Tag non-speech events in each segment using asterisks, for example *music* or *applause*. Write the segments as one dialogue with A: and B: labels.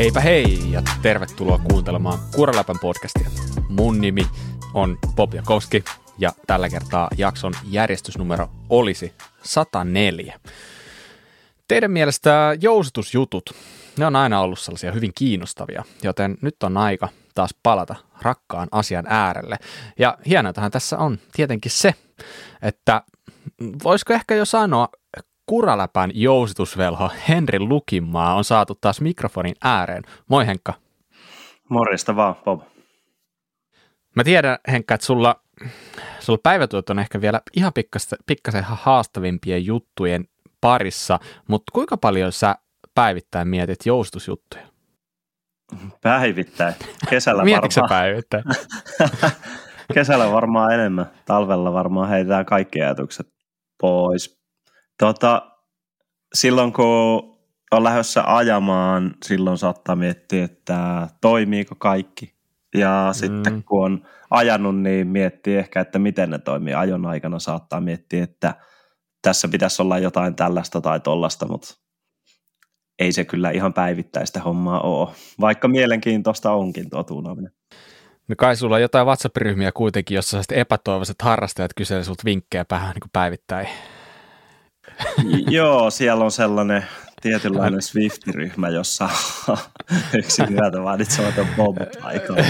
A: Heipä hei ja tervetuloa kuuntelemaan Kuraläpän podcastia. Mun nimi on Bob Jakowski ja tällä kertaa jakson järjestysnumero olisi 104. Teidän mielestä jousitusjutut, ne on aina ollut sellaisia hyvin kiinnostavia, joten nyt on aika taas palata rakkaan asian äärelle. Ja hienotahan tässä on tietenkin se, että voisiko ehkä jo sanoa, Kuraläpän jousitusvelho Henri Lukimaa on saatu taas mikrofonin ääreen. Moi Henkka.
B: Morjesta vaan, Bob.
A: Mä tiedän, Henkka, että sulla, sulla päivätyöt on ehkä vielä ihan pikkasen haastavimpien juttujen parissa, mutta kuinka paljon sä päivittäin mietit joustusjuttuja?
B: Päivittäin. Kesällä
A: Mietitkö varmaan. päivittäin? *laughs*
B: Kesällä varmaan enemmän. Talvella varmaan heitetään kaikki ajatukset pois. Tota, silloin kun on lähdössä ajamaan, silloin saattaa miettiä, että toimiiko kaikki. Ja mm. sitten kun on ajanut, niin miettii ehkä, että miten ne toimii. Ajon aikana saattaa miettiä, että tässä pitäisi olla jotain tällaista tai tollasta, mutta ei se kyllä ihan päivittäistä hommaa ole, vaikka mielenkiintoista onkin tuo tuunaaminen.
A: No kai sulla on jotain WhatsApp-ryhmiä kuitenkin, jossa epätoivoiset harrastajat kyselee sulta vinkkejä vähän niin päivittäin. *laughs*
B: Joo, siellä on sellainen tietynlainen Swift-ryhmä, jossa *laughs* yksi myötä mainitsematon Bob paikalla.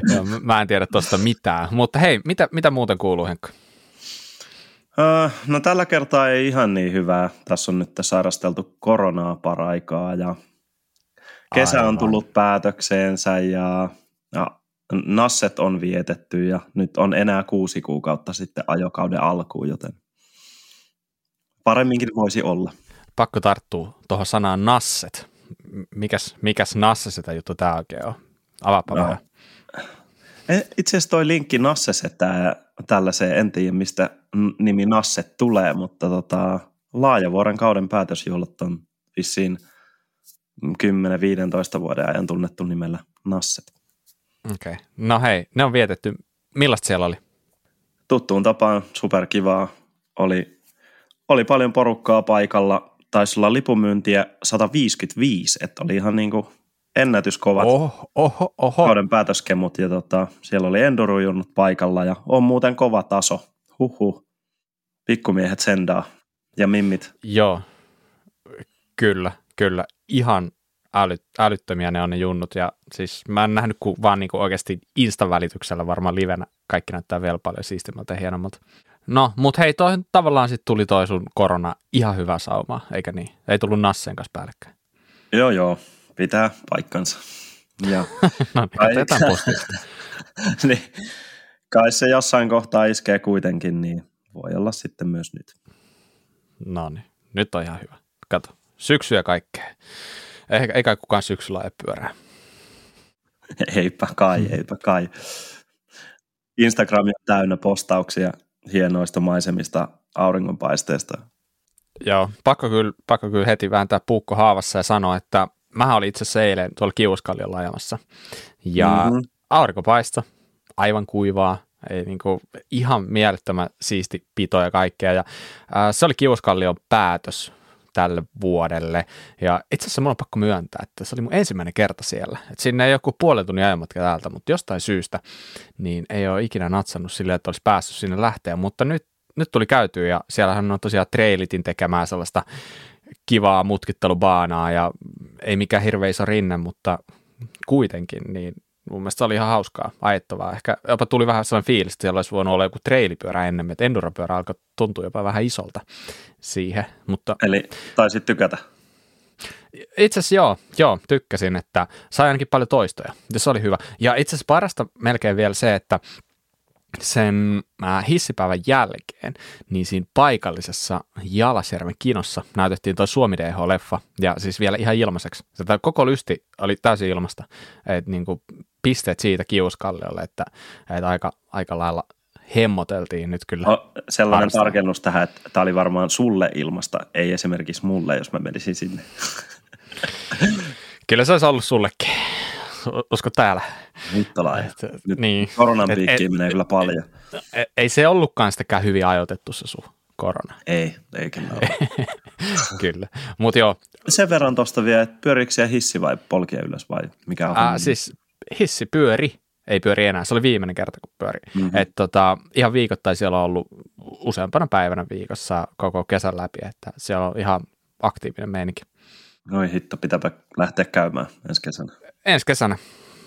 B: *laughs*
A: mä en tiedä tuosta mitään, mutta hei, mitä, mitä muuten kuuluu Henkka?
B: Uh, no tällä kertaa ei ihan niin hyvää. Tässä on nyt sairasteltu koronaa paraikaa ja kesä Aivan. on tullut päätökseensä ja, ja nasset on vietetty ja nyt on enää kuusi kuukautta sitten ajokauden alkuun, joten paremminkin voisi olla.
A: Pakko tarttua tuohon sanaan nasset. Mikäs, mikäs nasse sitä juttu tämä oikein on? Avaapa no.
B: Eh, itse asiassa toi linkki Nassesetään tällaiseen, en tiedä mistä nimi Nasset tulee, mutta tota, Laajavuoren kauden päätösjuhlat on vissiin 10-15 vuoden ajan tunnettu nimellä Nasset.
A: Okei. Okay. No hei, ne on vietetty. Millaista siellä oli?
B: Tuttuun tapaan superkivaa. Oli, oli paljon porukkaa paikalla. Taisi olla lipumyyntiä 155, että oli ihan niin kuin ennätyskovat
A: oho, oho, oho.
B: kauden päätöskemut ja tota, siellä oli endurojunnut paikalla ja on muuten kova taso. Huhhuh. Pikkumiehet sendaa ja mimmit.
A: Joo, kyllä, kyllä. Ihan äly, älyttömiä ne on ne junnut ja siis mä en nähnyt kuin vaan niinku oikeasti Insta-välityksellä varmaan livenä kaikki näyttää vielä paljon siistimmältä ja hienommalta. No, mutta hei, toi tavallaan sitten tuli toi sun korona ihan hyvä sauma, eikä niin? Ei tullut Nassen kanssa päällekkäin.
B: Joo, joo pitää paikkansa. Ja *laughs*
A: no niin, otetaan *laughs*
B: niin, kai se jossain kohtaa iskee kuitenkin, niin voi olla sitten myös nyt.
A: No niin, nyt on ihan hyvä. Kato, syksyä kaikkea. Eikä, eikä kukaan syksyllä ei pyörää.
B: Eipä kai, eipä kai. Instagram on täynnä postauksia hienoista maisemista auringonpaisteesta.
A: Joo, pakko kyllä, pakko kyllä heti vääntää puukko haavassa ja sanoa, että mä olin itse asiassa eilen tuolla Kiuskalliolla ajamassa ja mm-hmm. aurinko paista, aivan kuivaa, ei niin kuin, ihan mielettömän siisti pito ja kaikkea ja ää, se oli Kiuskallion päätös tälle vuodelle. Ja itse asiassa mulla on pakko myöntää, että se oli mun ensimmäinen kerta siellä. Et sinne ei joku puolen tunnin ajamatka täältä, mutta jostain syystä niin ei ole ikinä natsannut silleen, että olisi päässyt sinne lähteä. Mutta nyt, nyt tuli käytyä ja siellähän on tosiaan trailitin tekemään sellaista kivaa mutkittelubaanaa ja ei mikään hirveä iso rinne, mutta kuitenkin, niin mun mielestä se oli ihan hauskaa, ajettavaa. Ehkä jopa tuli vähän sellainen fiilis, että siellä olisi voinut olla joku treilipyörä enemmän, että enduropyörä alkoi tuntua jopa vähän isolta siihen. Mutta...
B: Eli taisit tykätä?
A: Itse asiassa joo, joo, tykkäsin, että sai ainakin paljon toistoja, ja se oli hyvä. Ja itse asiassa parasta melkein vielä se, että sen äh, hissipäivän jälkeen, niin siinä paikallisessa Jalasjärven kinossa näytettiin tuo Suomi DH-leffa, ja siis vielä ihan ilmaiseksi. Tämä koko lysti oli täysin ilmasta, että niin kuin pisteet siitä kiuskalliolle, että, että aika, aika lailla hemmoteltiin nyt kyllä. No,
B: sellainen arvosta. tarkennus tähän, että tämä oli varmaan sulle ilmasta, ei esimerkiksi mulle, jos mä menisin sinne. *laughs*
A: kyllä se olisi ollut sullekin usko täällä.
B: Mittalainen. Nyt niin. koronan piikkiin menee kyllä paljon.
A: Ei, ei se ollutkaan sitäkään hyvin ajoitettu se sun korona.
B: Ei, ei *laughs* kyllä ole.
A: kyllä, mutta joo.
B: Sen verran tuosta vielä, että pyöriikö siellä hissi vai polkia ylös vai mikä on?
A: Ää, siis hissi pyöri, ei pyöri enää. Se oli viimeinen kerta, kun pyöri. Mm-hmm. Et tota, ihan viikoittain siellä on ollut useampana päivänä viikossa koko kesän läpi, että siellä on ihan aktiivinen meininki.
B: Noin hitto, pitääpä lähteä käymään ensi kesänä.
A: Ensi kesänä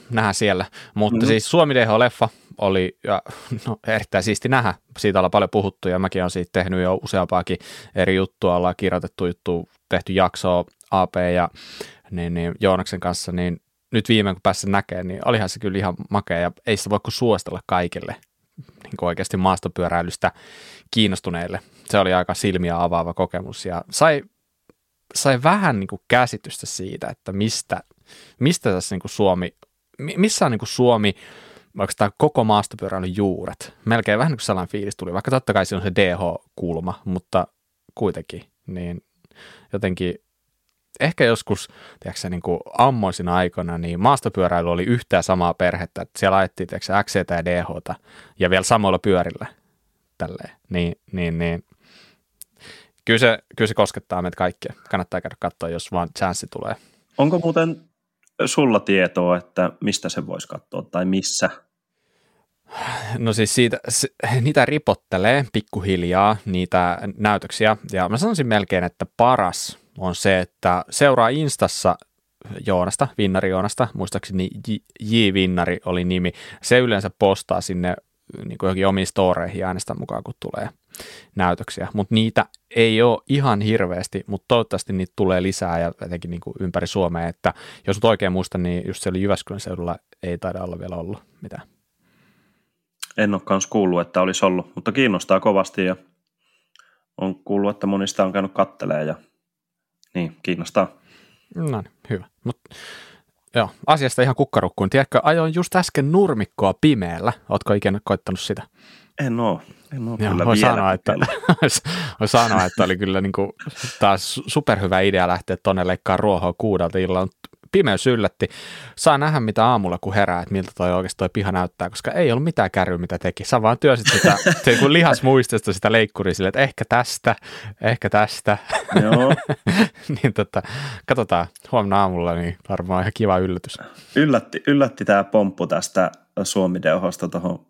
A: nähdään siellä. Mutta mm-hmm. siis Suomi DH-leffa oli ja, no, erittäin siisti nähdä. Siitä ollaan paljon puhuttu ja mäkin olen siitä tehnyt jo useampaakin eri juttua. Ollaan kirjoitettu juttu, tehty jaksoa AP ja niin, niin, Joonaksen kanssa, niin nyt viimein kun pääsin näkemään, niin olihan se kyllä ihan makea ja ei sitä voi kuin suostella kaikille niin kuin oikeasti maastopyöräilystä kiinnostuneille. Se oli aika silmiä avaava kokemus ja sai, sai vähän niin kuin käsitystä siitä, että mistä, mistä tässä niin kuin Suomi, missä on niin kuin Suomi, vaikka tämä koko maastopyöräilyn juuret. Melkein vähän niin kuin sellainen fiilis tuli, vaikka totta kai siinä on se DH-kulma, mutta kuitenkin, niin jotenkin ehkä joskus, tiedätkö, niin kuin ammoisina aikoina, niin maastopyöräily oli yhtään samaa perhettä, että siellä ajettiin tiedätkö, XC ja DH ja vielä samoilla pyörillä tälleen, niin, niin, niin kyllä se, kyllä se koskettaa meitä kaikkia. Kannattaa käydä katsoa, jos vaan chanssi tulee.
B: Onko muuten sulla tietoa, että mistä se voisi katsoa tai missä?
A: No siis siitä, se, niitä ripottelee pikkuhiljaa, niitä näytöksiä, ja mä sanoisin melkein, että paras on se, että seuraa Instassa Joonasta, Vinnari Joonasta, muistaakseni J. Vinnari oli nimi. Se yleensä postaa sinne niin kuin johonkin omiin storeihin äänestä mukaan, kun tulee näytöksiä. Mutta niitä ei ole ihan hirveästi, mutta toivottavasti niitä tulee lisää ja etenkin niin ympäri Suomea. Että jos nyt oikein muistan, niin just siellä Jyväskylän seudulla ei taida olla vielä ollut mitään.
B: En ole myös kuullut, että olisi ollut, mutta kiinnostaa kovasti ja on kuullut, että monista on käynyt kattelee ja niin, kiinnostaa.
A: No niin, hyvä. Mut, joo, asiasta ihan kukkarukkuun. Tiedätkö, ajoin just äsken nurmikkoa pimeällä. Ootko ikinä koittanut sitä?
B: En oo. En oo
A: joo,
B: kyllä
A: voi sanoa, että, *laughs* voi sanoa, että oli kyllä niin kuin, taas superhyvä idea lähteä tuonne leikkaa ruohoa kuudelta illalla pimeys yllätti. Saa nähdä, mitä aamulla kun herää, että miltä toi oikeasti toi piha näyttää, koska ei ollut mitään kärryä, mitä teki. Sä vaan työsit sitä *laughs* se kun lihasmuistista sitä leikkuria sille, että ehkä tästä, ehkä tästä.
B: Joo. *laughs*
A: niin tota, katsotaan huomenna aamulla, niin varmaan ihan kiva yllätys.
B: Yllätti, yllätti tämä pomppu tästä Suomi-deohosta tuohon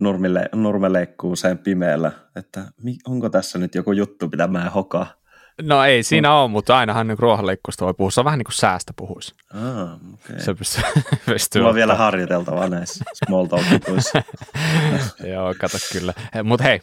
B: nurmille, nurmeleikkuuseen pimeällä, että onko tässä nyt joku juttu, mitä mä en hokaa.
A: No ei siinä ole, mutta ainahan niin ruohonleikkuusta voi puhua. Se on vähän niin kuin säästä puhuisi.
B: Ah, okay.
A: Se pystyy, *laughs* pystyy
B: Mulla on vielä harjoiteltava näissä small talk *laughs*
A: Joo, kato kyllä. Mutta hei,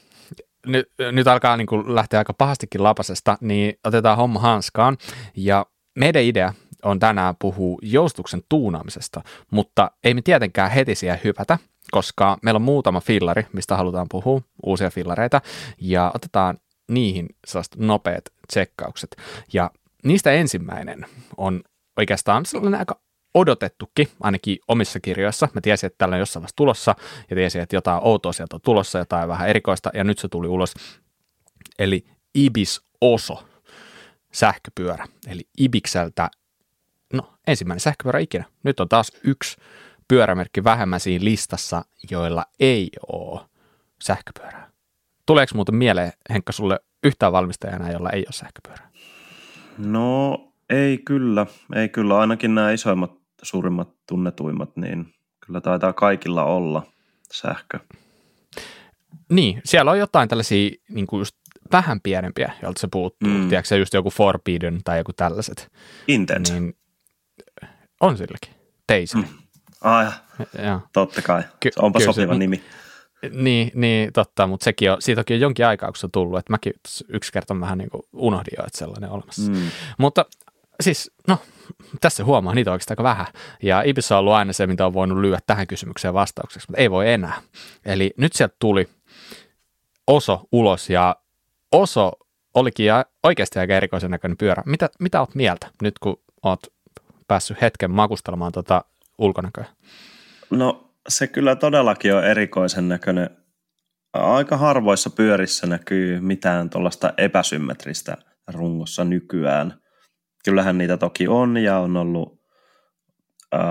A: nyt, nyt alkaa niin kuin lähteä aika pahastikin lapasesta, niin otetaan homma hanskaan. Ja meidän idea on tänään puhua joustuksen tuunaamisesta, mutta ei me tietenkään heti siihen hypätä, koska meillä on muutama fillari, mistä halutaan puhua, uusia fillareita, ja otetaan niihin nopeat tsekkaukset. Ja niistä ensimmäinen on oikeastaan sellainen aika odotettukin, ainakin omissa kirjoissa. Mä tiesin, että tällä on jossain vaiheessa tulossa, ja tiesin, että jotain outoa sieltä on tulossa, jotain vähän erikoista, ja nyt se tuli ulos. Eli Ibis Oso, sähköpyörä. Eli Ibikseltä, no ensimmäinen sähköpyörä ikinä. Nyt on taas yksi pyörämerkki vähemmän siinä listassa, joilla ei ole sähköpyörää. Tuleeko muuten mieleen, Henkka, sulle yhtään valmistajana, jolla ei ole sähköpyörää?
B: No ei kyllä, ei kyllä. Ainakin nämä isoimmat, suurimmat, tunnetuimmat, niin kyllä taitaa kaikilla olla sähkö.
A: Niin, siellä on jotain tällaisia niin kuin just vähän pienempiä, joilta se puuttuu. Mm. Tiedätkö se just joku Forbidden tai joku tällaiset.
B: Intense.
A: Niin, on silläkin. Daisy. Mm.
B: Ah, ja. totta kai. Ky- Onpa sopiva se, nimi.
A: Niin, niin totta, mutta sekin on, siitä on jonkin aikaa, kun se on tullut, että mäkin yksi kerta vähän niin kuin unohdin jo, että sellainen on olemassa. Mm. Mutta siis, no, tässä huomaa, niitä on oikeastaan aika vähän. Ja Ibiza on ollut aina se, mitä on voinut lyödä tähän kysymykseen vastaukseksi, mutta ei voi enää. Eli nyt sieltä tuli Oso ulos ja Oso olikin oikeasti aika erikoisen näköinen pyörä. Mitä, mitä oot mieltä nyt, kun oot päässyt hetken makustelemaan tuota ulkonäköä?
B: No se kyllä todellakin on erikoisen näköinen. Aika harvoissa pyörissä näkyy mitään tuollaista epäsymmetristä rungossa nykyään. Kyllähän niitä toki on ja on ollut äh,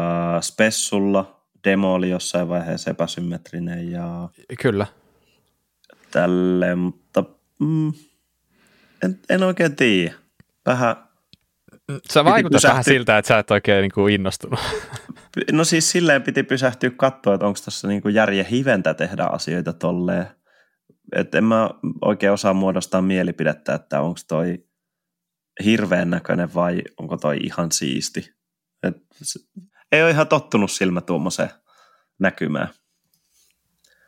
B: Spessulla, demo oli jossain vaiheessa epäsymmetrinen ja
A: Kyllä.
B: Tälle, mutta mm, en, en oikein tiedä. Vähän
A: Sä vaikutat vähän siltä, että sä et oikein niin kuin innostunut.
B: No siis silleen piti pysähtyä katsoa, että onko tässä niin kuin järjen hiventä tehdä asioita tolleen. Että en mä oikein osaa muodostaa mielipidettä, että onko toi hirveän näköinen vai onko toi ihan siisti. Et ei ole ihan tottunut silmä tuommoiseen näkymään.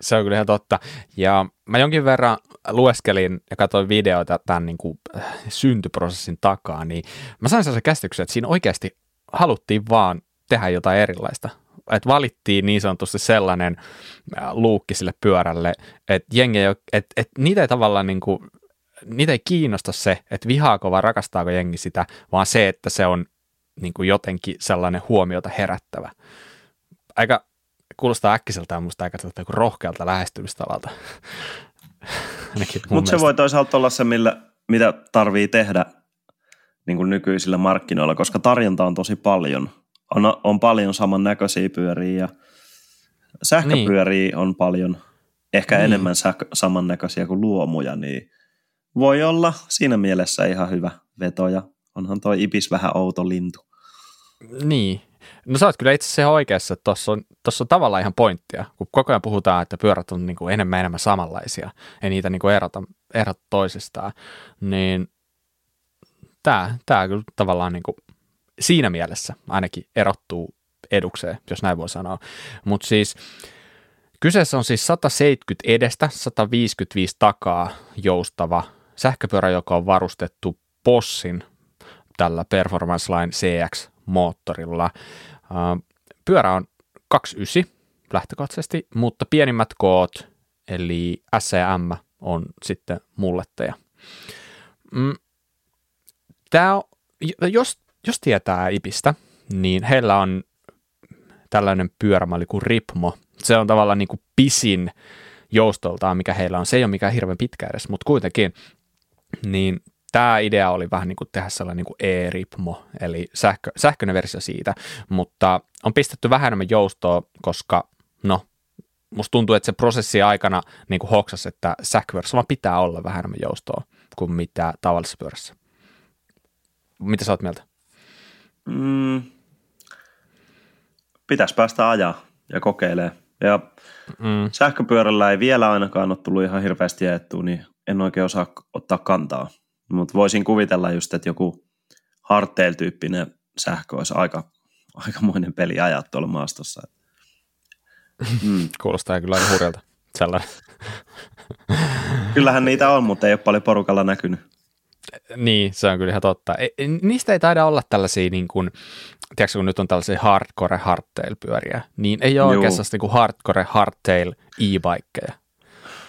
A: Se on kyllä ihan totta. Ja mä jonkin verran lueskelin ja katsoin videoita tämän niin kuin äh, syntyprosessin takaa, niin mä sain sellaisen käsityksen, että siinä oikeasti haluttiin vaan tehdä jotain erilaista. Että valittiin niin sanotusti sellainen äh, luukki sille pyörälle, että jengi ei, että, että niitä ei tavallaan niin kuin, niitä ei kiinnosta se, että vihaako vai rakastaako jengi sitä, vaan se, että se on niin kuin jotenkin sellainen huomiota herättävä. Aika kuulostaa äkkiseltään musta aika rohkealta lähestymistavalta. *laughs*
B: Mutta se voi toisaalta olla se, millä, mitä tarvii tehdä niin kuin nykyisillä markkinoilla, koska tarjonta on tosi paljon. On, on paljon samannäköisiä pyöriä ja sähköpyöriä niin. on paljon, ehkä niin. enemmän sähkö, samannäköisiä kuin luomuja, niin voi olla siinä mielessä ihan hyvä veto ja onhan toi Ibis vähän outo lintu.
A: Niin, No sä oot kyllä itse asiassa oikeassa, että tuossa on, tossa on tavallaan ihan pointtia, kun koko ajan puhutaan, että pyörät on niin kuin enemmän enemmän samanlaisia, ei niitä niin kuin erota, erota toisistaan, niin tämä, tämä kyllä tavallaan niin kuin siinä mielessä ainakin erottuu edukseen, jos näin voi sanoa. Mutta siis kyseessä on siis 170 edestä, 155 takaa joustava sähköpyörä, joka on varustettu Possin tällä Performance Line CX moottorilla. Pyörä on 29 lähtökohtaisesti, mutta pienimmät koot, eli S ja M, on sitten mulletteja. Mm, Tämä on, jos, jos tietää IPistä, niin heillä on tällainen pyörämalli kuin Ripmo. Se on tavallaan niin kuin pisin joustoltaan, mikä heillä on. Se ei ole mikään hirveän pitkä edes, mutta kuitenkin niin tämä idea oli vähän niin kuin tehdä sellainen niin kuin e-ripmo, eli sähkö, sähköinen versio siitä, mutta on pistetty vähän enemmän joustoa, koska no, musta tuntuu, että se prosessi aikana niin kuin hoksas, että vaan pitää olla vähän enemmän joustoa kuin mitä tavallisessa pyörässä. Mitä sä oot mieltä?
B: Mm, pitäisi päästä ajaa ja kokeilee. Ja mm. sähköpyörällä ei vielä ainakaan ole tullut ihan hirveästi ajettua, niin en oikein osaa ottaa kantaa. Mutta voisin kuvitella just, että joku hardtail-tyyppinen sähkö olisi aika, aikamoinen peli ajaa tuolla maastossa.
A: Mm. *laughs* Kuulostaa kyllä aika hurjalta. Sellainen. *laughs*
B: Kyllähän niitä on, mutta ei ole paljon porukalla näkynyt.
A: Niin, se on kyllä ihan totta. E, niistä ei taida olla tällaisia, niin kuin, tiedätkö, kun nyt on tällaisia hardcore hardtail-pyöriä, niin ei ole Juu. oikeastaan niin kuin hardcore hardtail e-bikeja.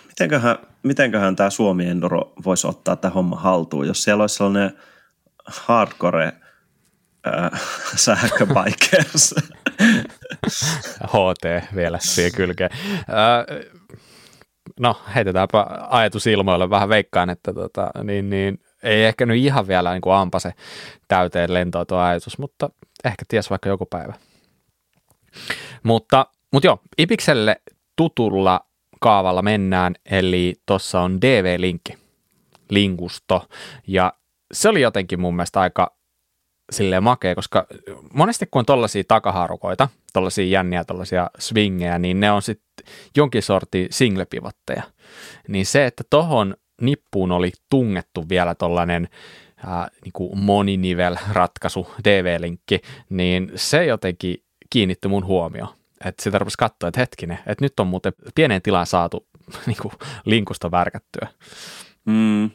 B: Mitenköhän, mitenköhän tämä Suomi Enduro voisi ottaa tämä homma haltuun, jos siellä olisi sellainen hardcore äh, *laughs* sähköbikers. *laughs*
A: HT vielä siihen kylkeen. Äh, no, heitetäänpä ajatus ilmoille. Vähän veikkaan, että tota, niin, niin, ei ehkä nyt ihan vielä niin kuin ampase täyteen lentoa tuo ajatus, mutta ehkä ties vaikka joku päivä. Mutta, mutta joo, Ipikselle tutulla kaavalla mennään, eli tuossa on DV-linkki, linkusto, ja se oli jotenkin mun mielestä aika silleen makea, koska monesti kun on tollaisia takaharukoita, tollaisia jänniä, tollaisia swingejä, niin ne on sitten jonkin sorti singlepivotteja. Niin se, että tohon nippuun oli tungettu vielä tollainen äh, niin moninivel-ratkaisu, DV-linkki, niin se jotenkin kiinnitti mun huomioon että sitä rupesi katsoa, että hetkinen, että nyt on muuten pieneen tilaan saatu *laughs* niin kuin, linkusta värkättyä.
B: Mm.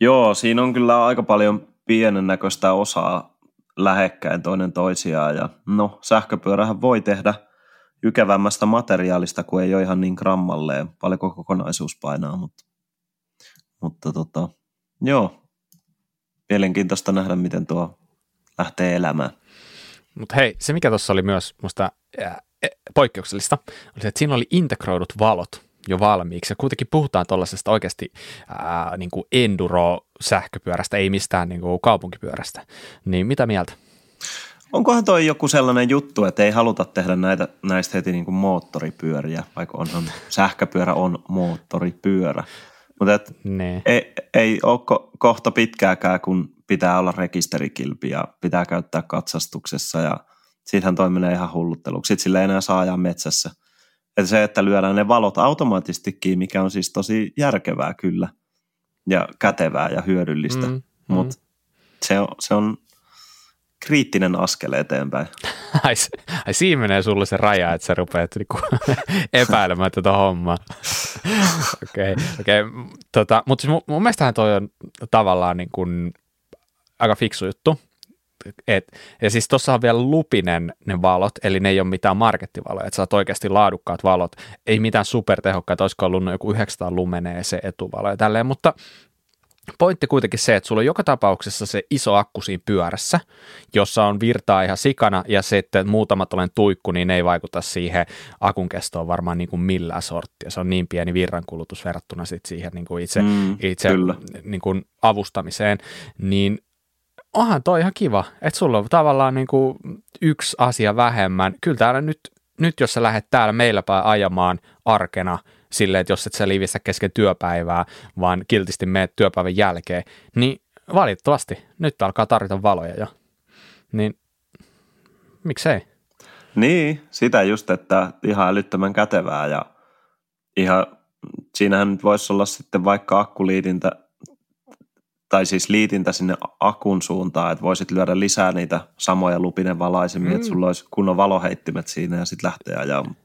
B: Joo, siinä on kyllä aika paljon pienen näköistä osaa lähekkäin toinen toisiaan ja no sähköpyörähän voi tehdä ykevämmästä materiaalista, kun ei ole ihan niin grammalleen, paljonko kokonaisuus painaa, mutta, mutta tota, joo, mielenkiintoista nähdä, miten tuo lähtee elämään.
A: Mutta hei, se mikä tuossa oli myös musta e, poikkeuksellista, oli se, että siinä oli integroidut valot jo valmiiksi. Ja kuitenkin puhutaan tuollaisesta oikeasti ää, niin kuin enduro-sähköpyörästä, ei mistään niin kuin kaupunkipyörästä. Niin mitä mieltä?
B: Onkohan toi joku sellainen juttu, että ei haluta tehdä näitä, näistä heti niin kuin moottoripyöriä, vaikka onhan sähköpyörä on moottoripyörä? Mutta et
A: Niin.
B: ei, ei ole ko- kohta pitkääkään, kun pitää olla rekisterikilpi ja pitää käyttää katsastuksessa ja siitähän toi menee ihan hullutteluksi. Sitten sille ei enää saa ajaa metsässä. Et se, että lyödään ne valot automaattistikin, mikä on siis tosi järkevää kyllä ja kätevää ja hyödyllistä,
A: Mm,
B: mm, mutta se on, se on kriittinen askel eteenpäin. *laughs*
A: Ai, ai siinä menee sulle se raja, että sä rupeat niinku *laughs* epäilemään tätä hommaa. *laughs* Okei, okei. Tota, mutta siis mun, mun mielestähän toi on tavallaan niin kuin aika fiksu juttu. Et, ja siis tuossa on vielä lupinen ne valot, eli ne ei ole mitään markettivaloja, että saat oikeasti laadukkaat valot, ei mitään supertehokkaita, olisiko ollut joku 900 lumenee se etuvalo ja tälleen, mutta pointti kuitenkin se, että sulla on joka tapauksessa se iso akku siinä pyörässä, jossa on virtaa ihan sikana ja sitten muutama tällainen tuikku, niin ne ei vaikuta siihen akun kestoon varmaan niin kuin millään sorttia. Se on niin pieni virrankulutus verrattuna sit siihen niin kuin itse,
B: Mm,
A: itse
B: kyllä.
A: niin kuin avustamiseen, niin onhan toi ihan kiva, että sulla on tavallaan niin kuin yksi asia vähemmän. Kyllä täällä nyt, nyt jos sä lähdet täällä meillä päin ajamaan arkena silleen, että jos et sä liivistä kesken työpäivää, vaan kiltisti meet työpäivän jälkeen, niin valitettavasti nyt alkaa tarvita valoja jo. Niin miksei?
B: Niin, sitä just, että ihan älyttömän kätevää ja ihan, siinähän nyt voisi olla sitten vaikka akkuliitintä tai siis liitintä sinne akun suuntaan, että voisit lyödä lisää niitä samoja lupinen valaisimia, mm. että sulla olisi kunnon valoheittimet siinä ja sitten lähtee ajamaan.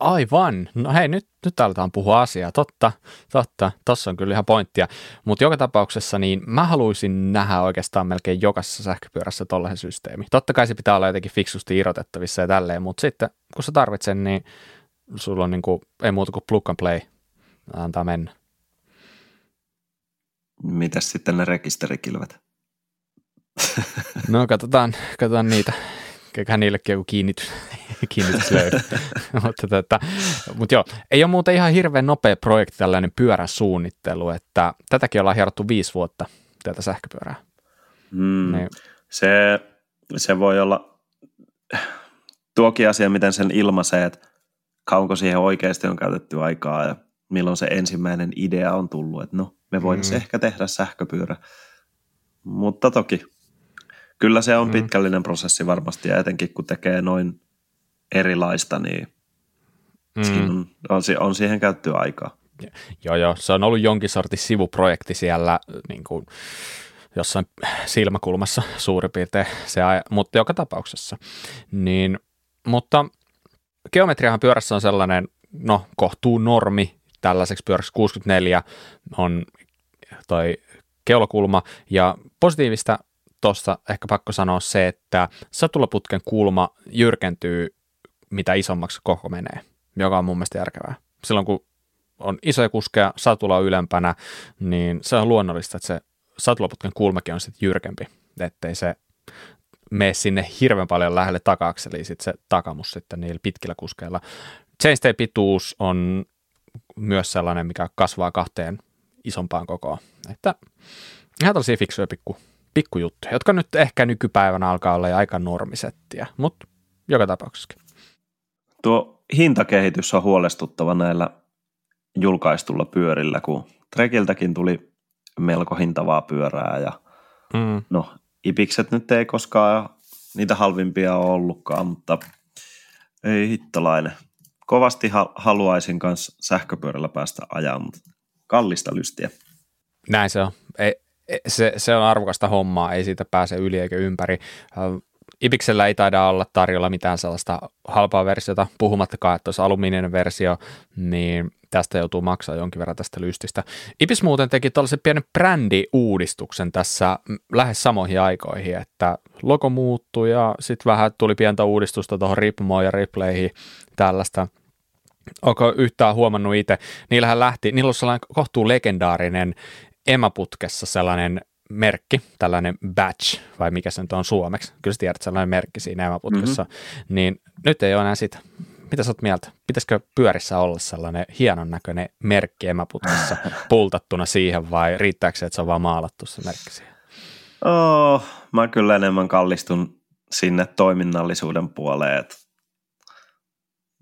A: Aivan. No hei, nyt, nyt aletaan puhua asiaa. Totta, totta. Tossa on kyllä ihan pointtia. Mutta joka tapauksessa niin mä haluaisin nähdä oikeastaan melkein jokaisessa sähköpyörässä tollaisen systeemi. Totta kai se pitää olla jotenkin fiksusti irrotettavissa ja tälleen, mutta sitten kun sä tarvitset niin sulla on niin kuin, ei muuta kuin plug and play. Antaa mennä.
B: Mitäs sitten ne rekisterikilvet?
A: No katsotaan, katsotaan niitä. Eiköhän niillekin joku kiinnitys, kiinnitys löydy. *laughs* mutta, tota, mutta joo, ei ole muuten ihan hirveän nopea projekti tällainen pyörän suunnittelu, että tätäkin ollaan hierottu viisi vuotta, tätä sähköpyörää.
B: Mm.
A: Niin,
B: Se, se voi olla tuokin asia, miten sen ilmaisee, että kauanko siihen oikeasti on käytetty aikaa ja milloin se ensimmäinen idea on tullut, että no, me voitaisiin
A: Mm.
B: ehkä tehdä sähköpyörä. Mutta toki, kyllä se on
A: Mm.
B: pitkällinen prosessi varmasti ja etenkin kun tekee noin erilaista, niin mm. siinä on, on, si- on siihen käytetty aikaa.
A: joo, joo, se on ollut jonkin sortin sivuprojekti siellä niin kuin, jossain silmäkulmassa suurin piirtein, se, aja- mutta joka tapauksessa. Niin, mutta geometriahan pyörässä on sellainen, no kohtuu normi tällaiseksi pyöräksi 64 on toi keulakulma ja positiivista tuosta ehkä pakko sanoa se, että satulaputken kulma jyrkentyy mitä isommaksi koko menee, joka on mun mielestä järkevää. Silloin kun on isoja kuskeja, satula on ylempänä, niin se on luonnollista, että se satulaputken kulmakin on sitten jyrkempi, ettei se mene sinne hirveän paljon lähelle taka-akseliin sit se takamus sitten niillä pitkillä kuskeilla. Chainstay pituus on myös sellainen, mikä kasvaa kahteen isompaan kokoon. Että ihan tällaisia fiksuja pikku, pikkujuttuja, jotka nyt ehkä nykypäivänä alkaa olla aika normisettiä, mutta joka tapauksessa.
B: Tuo hintakehitys on huolestuttava näillä julkaistulla pyörillä, kun Trekiltäkin tuli melko hintavaa pyörää ja
A: Mm.
B: no Ipikset nyt ei koskaan niitä halvimpia ole ollutkaan, mutta ei hittalainen. Kovasti ha- haluaisin kanssa sähköpyörällä päästä ajaa, mutta kallista lystiä.
A: Näin se on. Ei, ei- se, se on arvokasta hommaa, ei siitä pääse yli eikä ympäri. Ibiksellä ei taida olla tarjolla mitään sellaista halpaa versiota, puhumattakaan, että olisi alumiininen versio, niin tästä joutuu maksaa jonkin verran tästä lystistä. Ibis muuten teki tällaisen pienen brändiuudistuksen tässä lähes samoihin aikoihin, että logo muuttui ja sitten vähän tuli pientä uudistusta tuohon Ripmoon ja Ripleihin tällaista. Onko yhtään huomannut itse? Niillähän lähti, niillä on sellainen kohtuu legendaarinen emäputkessa sellainen merkki, tällainen badge, vai mikä se nyt on suomeksi, kyllä sä tiedät sellainen merkki siinä emäputkessa, mm-hmm. niin nyt ei ole enää sitä. Mitä sä oot mieltä? Pitäisikö pyörissä olla sellainen hienon näköinen merkki emäputkessa *laughs* pultattuna siihen vai riittääkö se, että se on vaan maalattu se merkki siihen?
B: Oh, mä kyllä enemmän kallistun sinne toiminnallisuuden puoleen. että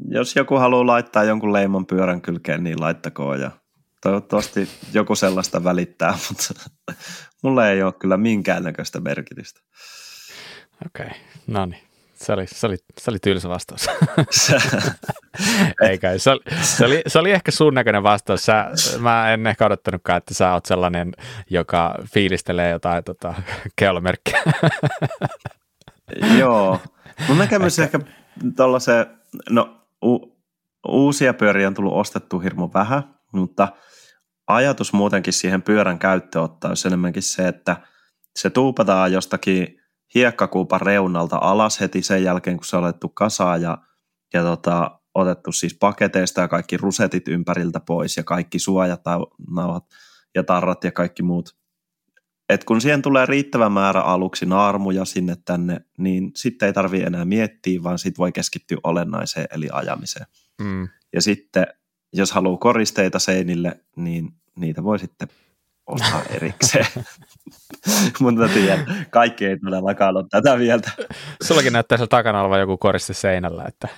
B: Jos joku haluaa laittaa jonkun leiman pyörän kylkeen, niin laittakoon. Ja Toivottavasti joku sellaista välittää, *laughs* mutta mulle ei ole kyllä minkäännäköistä merkitystä.
A: Okei, okay. no niin. Se oli, se oli, se oli tylsä vastaus. *laughs* Eikä, se oli, se, oli, se oli ehkä sun näköinen vastaus. Sä, mä en ehkä odottanutkaan, että sä oot sellainen, joka fiilistelee jotain tota, keulamerkkiä.
B: Joo. Mun näkemys ehkä, ehkä tuollaisen, no u, uusia pyöriä on tullut ostettu hirmu vähän, mutta ajatus muutenkin siihen pyörän käyttöottaa olisi enemmänkin se, että se tuupataan jostakin hiekkakuupan reunalta alas heti sen jälkeen, kun se on otettu kasaan ja, ja tota, otettu siis paketeista ja kaikki rusetit ympäriltä pois ja kaikki suojatauhat ja tarrat ja kaikki muut. Et kun siihen tulee riittävä määrä aluksi naarmuja sinne tänne, niin sitten ei tarvitse enää miettiä, vaan sitten voi keskittyä olennaiseen eli ajamiseen. Mm. Ja sitten jos haluaa koristeita seinille, niin niitä voi sitten ostaa *laughs* erikseen. *laughs* Mutta tiedän, kaikki ei todellakaan ole tätä mieltä.
A: Sullakin näyttää siellä takana olevan joku koriste seinällä. Että...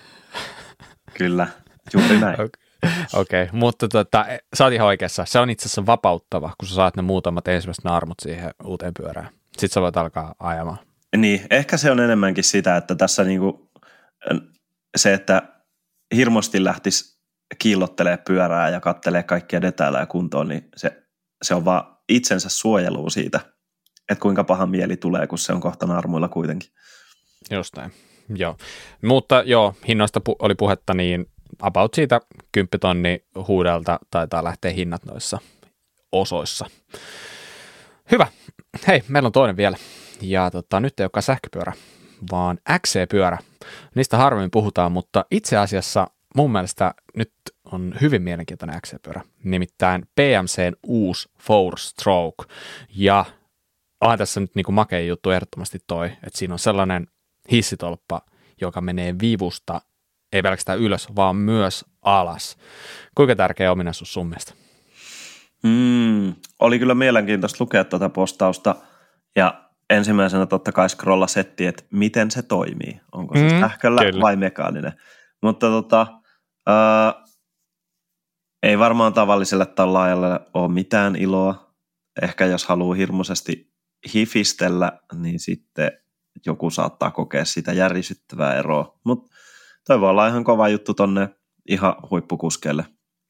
B: Kyllä, juuri näin. *laughs* *laughs*
A: Okei, okay. mutta tota, sä oot ihan oikeassa. Se on itse asiassa vapauttava, kun sä saat ne muutamat ensimmäiset naarmut siihen uuteen pyörään. Sitten sä voit alkaa ajamaan.
B: Niin, ehkä se on enemmänkin sitä, että tässä niinku, se, että hirmosti lähtisi kiillottelee pyörää ja kattelee kaikkia detailleja kuntoon, niin se, se on vaan itsensä suojelua siitä, että kuinka paha mieli tulee, kun se on kohta naarmuilla kuitenkin.
A: Jostain, joo. Mutta joo, hinnoista pu- oli puhetta, niin about siitä 10 tonni huudelta taitaa lähteä hinnat noissa osoissa. Hyvä. Hei, meillä on toinen vielä. Ja tota, nyt ei olekaan sähköpyörä, vaan XC-pyörä. Niistä harvemmin puhutaan, mutta itse asiassa mun mielestä nyt on hyvin mielenkiintoinen XC-pyörä. Nimittäin PMCn uusi Four Stroke. Ja onhan tässä nyt niinku makea juttu ehdottomasti toi, että siinä on sellainen hissitolppa, joka menee vivusta ei pelkästään ylös, vaan myös alas. Kuinka tärkeä ominaisuus sun mielestä?
B: Mm, oli kyllä mielenkiintoista lukea tuota postausta ja ensimmäisenä totta kai scrolla setti, että miten se toimii. Onko se mm, sähköllä kyllä. vai mekaaninen. Mutta tota, ää, ei varmaan tavalliselle tallaajalle ole mitään iloa. Ehkä jos haluaa hirmuisesti hifistellä, niin sitten joku saattaa kokea sitä järisyttävää eroa. Mutta toi voi olla ihan kova juttu tonne ihan huippukuskeille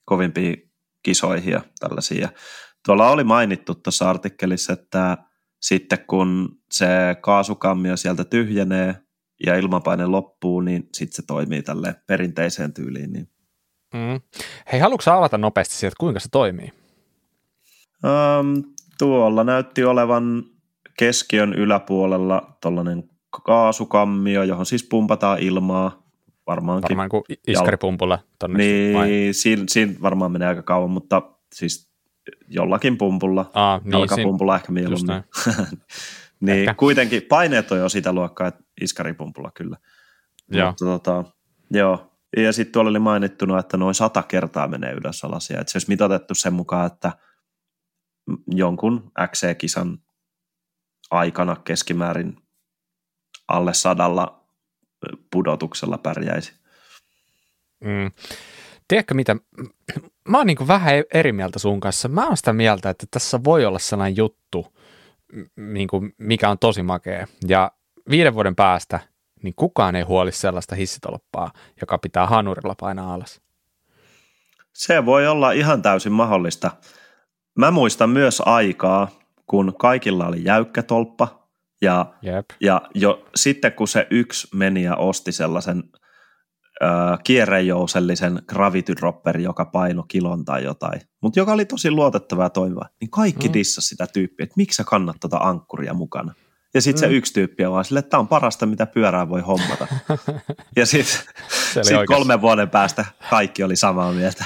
B: kovimpiin kisoihin ja tällaisia. Tuolla oli mainittu tuossa artikkelissa, että sitten kun se kaasukammio sieltä tyhjenee ja ilmapaine loppuu, niin sitten se toimii tälle perinteiseen tyyliin. Niin.
A: Mm. Hei, haluatko avata nopeasti sieltä, kuinka se toimii?
B: Um, tuolla näytti olevan keskiön yläpuolella tuollainen kaasukammio, johon siis pumpataan ilmaa varmaankin.
A: Varmaan kuin iskaripumpulla
B: tonne. Niin, siinä, siinä, varmaan menee aika kauan, mutta siis jollakin pumpulla, Aa, niin, jalkapumpulla siinä, ehkä mieluummin. *laughs* niin, ehkä. kuitenkin paineet on jo sitä luokkaa, että iskaripumpulla kyllä. Joo. Mutta, tota, joo. Ja sitten tuolla oli mainittuna, että noin sata kertaa menee ylös alas. Ja että se olisi mitoitettu sen mukaan, että jonkun XC-kisan aikana keskimäärin alle sadalla pudotuksella pärjäisi.
A: Mm. Tiedätkö mitä, mä oon niin vähän eri mieltä sun kanssa. Mä oon sitä mieltä, että tässä voi olla sellainen juttu, niin kuin mikä on tosi makea. Ja viiden vuoden päästä niin kukaan ei huoli sellaista hissitolppaa, joka pitää hanurilla painaa alas.
B: Se voi olla ihan täysin mahdollista. Mä muistan myös aikaa, kun kaikilla oli jäykkä tolppa, ja, Jep. ja jo sitten kun se yksi meni ja osti sellaisen äh, kierrejousellisen gravity dropper, joka paino kilon tai jotain, mutta joka oli tosi luotettava ja toimiva, niin kaikki mm. dissasi sitä tyyppiä, että miksi sä kannat tuota ankkuria mukana. Ja sitten mm. se yksi tyyppi on vaan silleen, että tämä on parasta, mitä pyörää voi hommata. *laughs* ja sitten sit kolmen vuoden päästä kaikki oli samaa mieltä.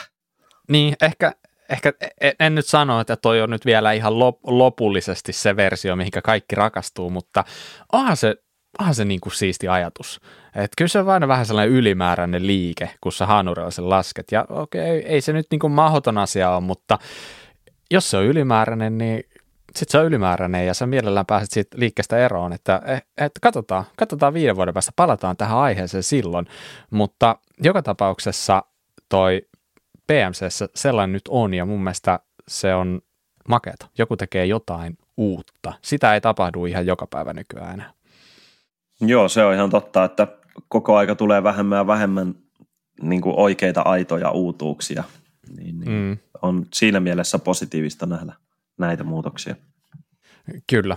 A: Niin, ehkä, ehkä en nyt sano, että toi on nyt vielä ihan lop, lopullisesti se versio, mihinkä kaikki rakastuu, mutta onhan se, onhan se niin kuin siisti ajatus. Että kyllä se on aina vähän sellainen ylimääräinen liike, kun sä hanurilla sen lasket. Ja okei, okay, ei se nyt niin kuin mahdoton asia ole, mutta jos se on ylimääräinen, niin sitten se on ylimääräinen ja sä mielellään pääset siitä liikkeestä eroon, että et, katsotaan, katsotaan viiden vuoden päästä, palataan tähän aiheeseen silloin, mutta joka tapauksessa toi PMCssä sellainen nyt on ja mun mielestä se on makeata. Joku tekee jotain uutta. Sitä ei tapahdu ihan joka päivä nykyään enää.
B: Joo, se on ihan totta, että koko aika tulee vähemmän ja vähemmän niin kuin oikeita aitoja uutuuksia. Niin, niin mm. On siinä mielessä positiivista nähdä näitä muutoksia.
A: Kyllä.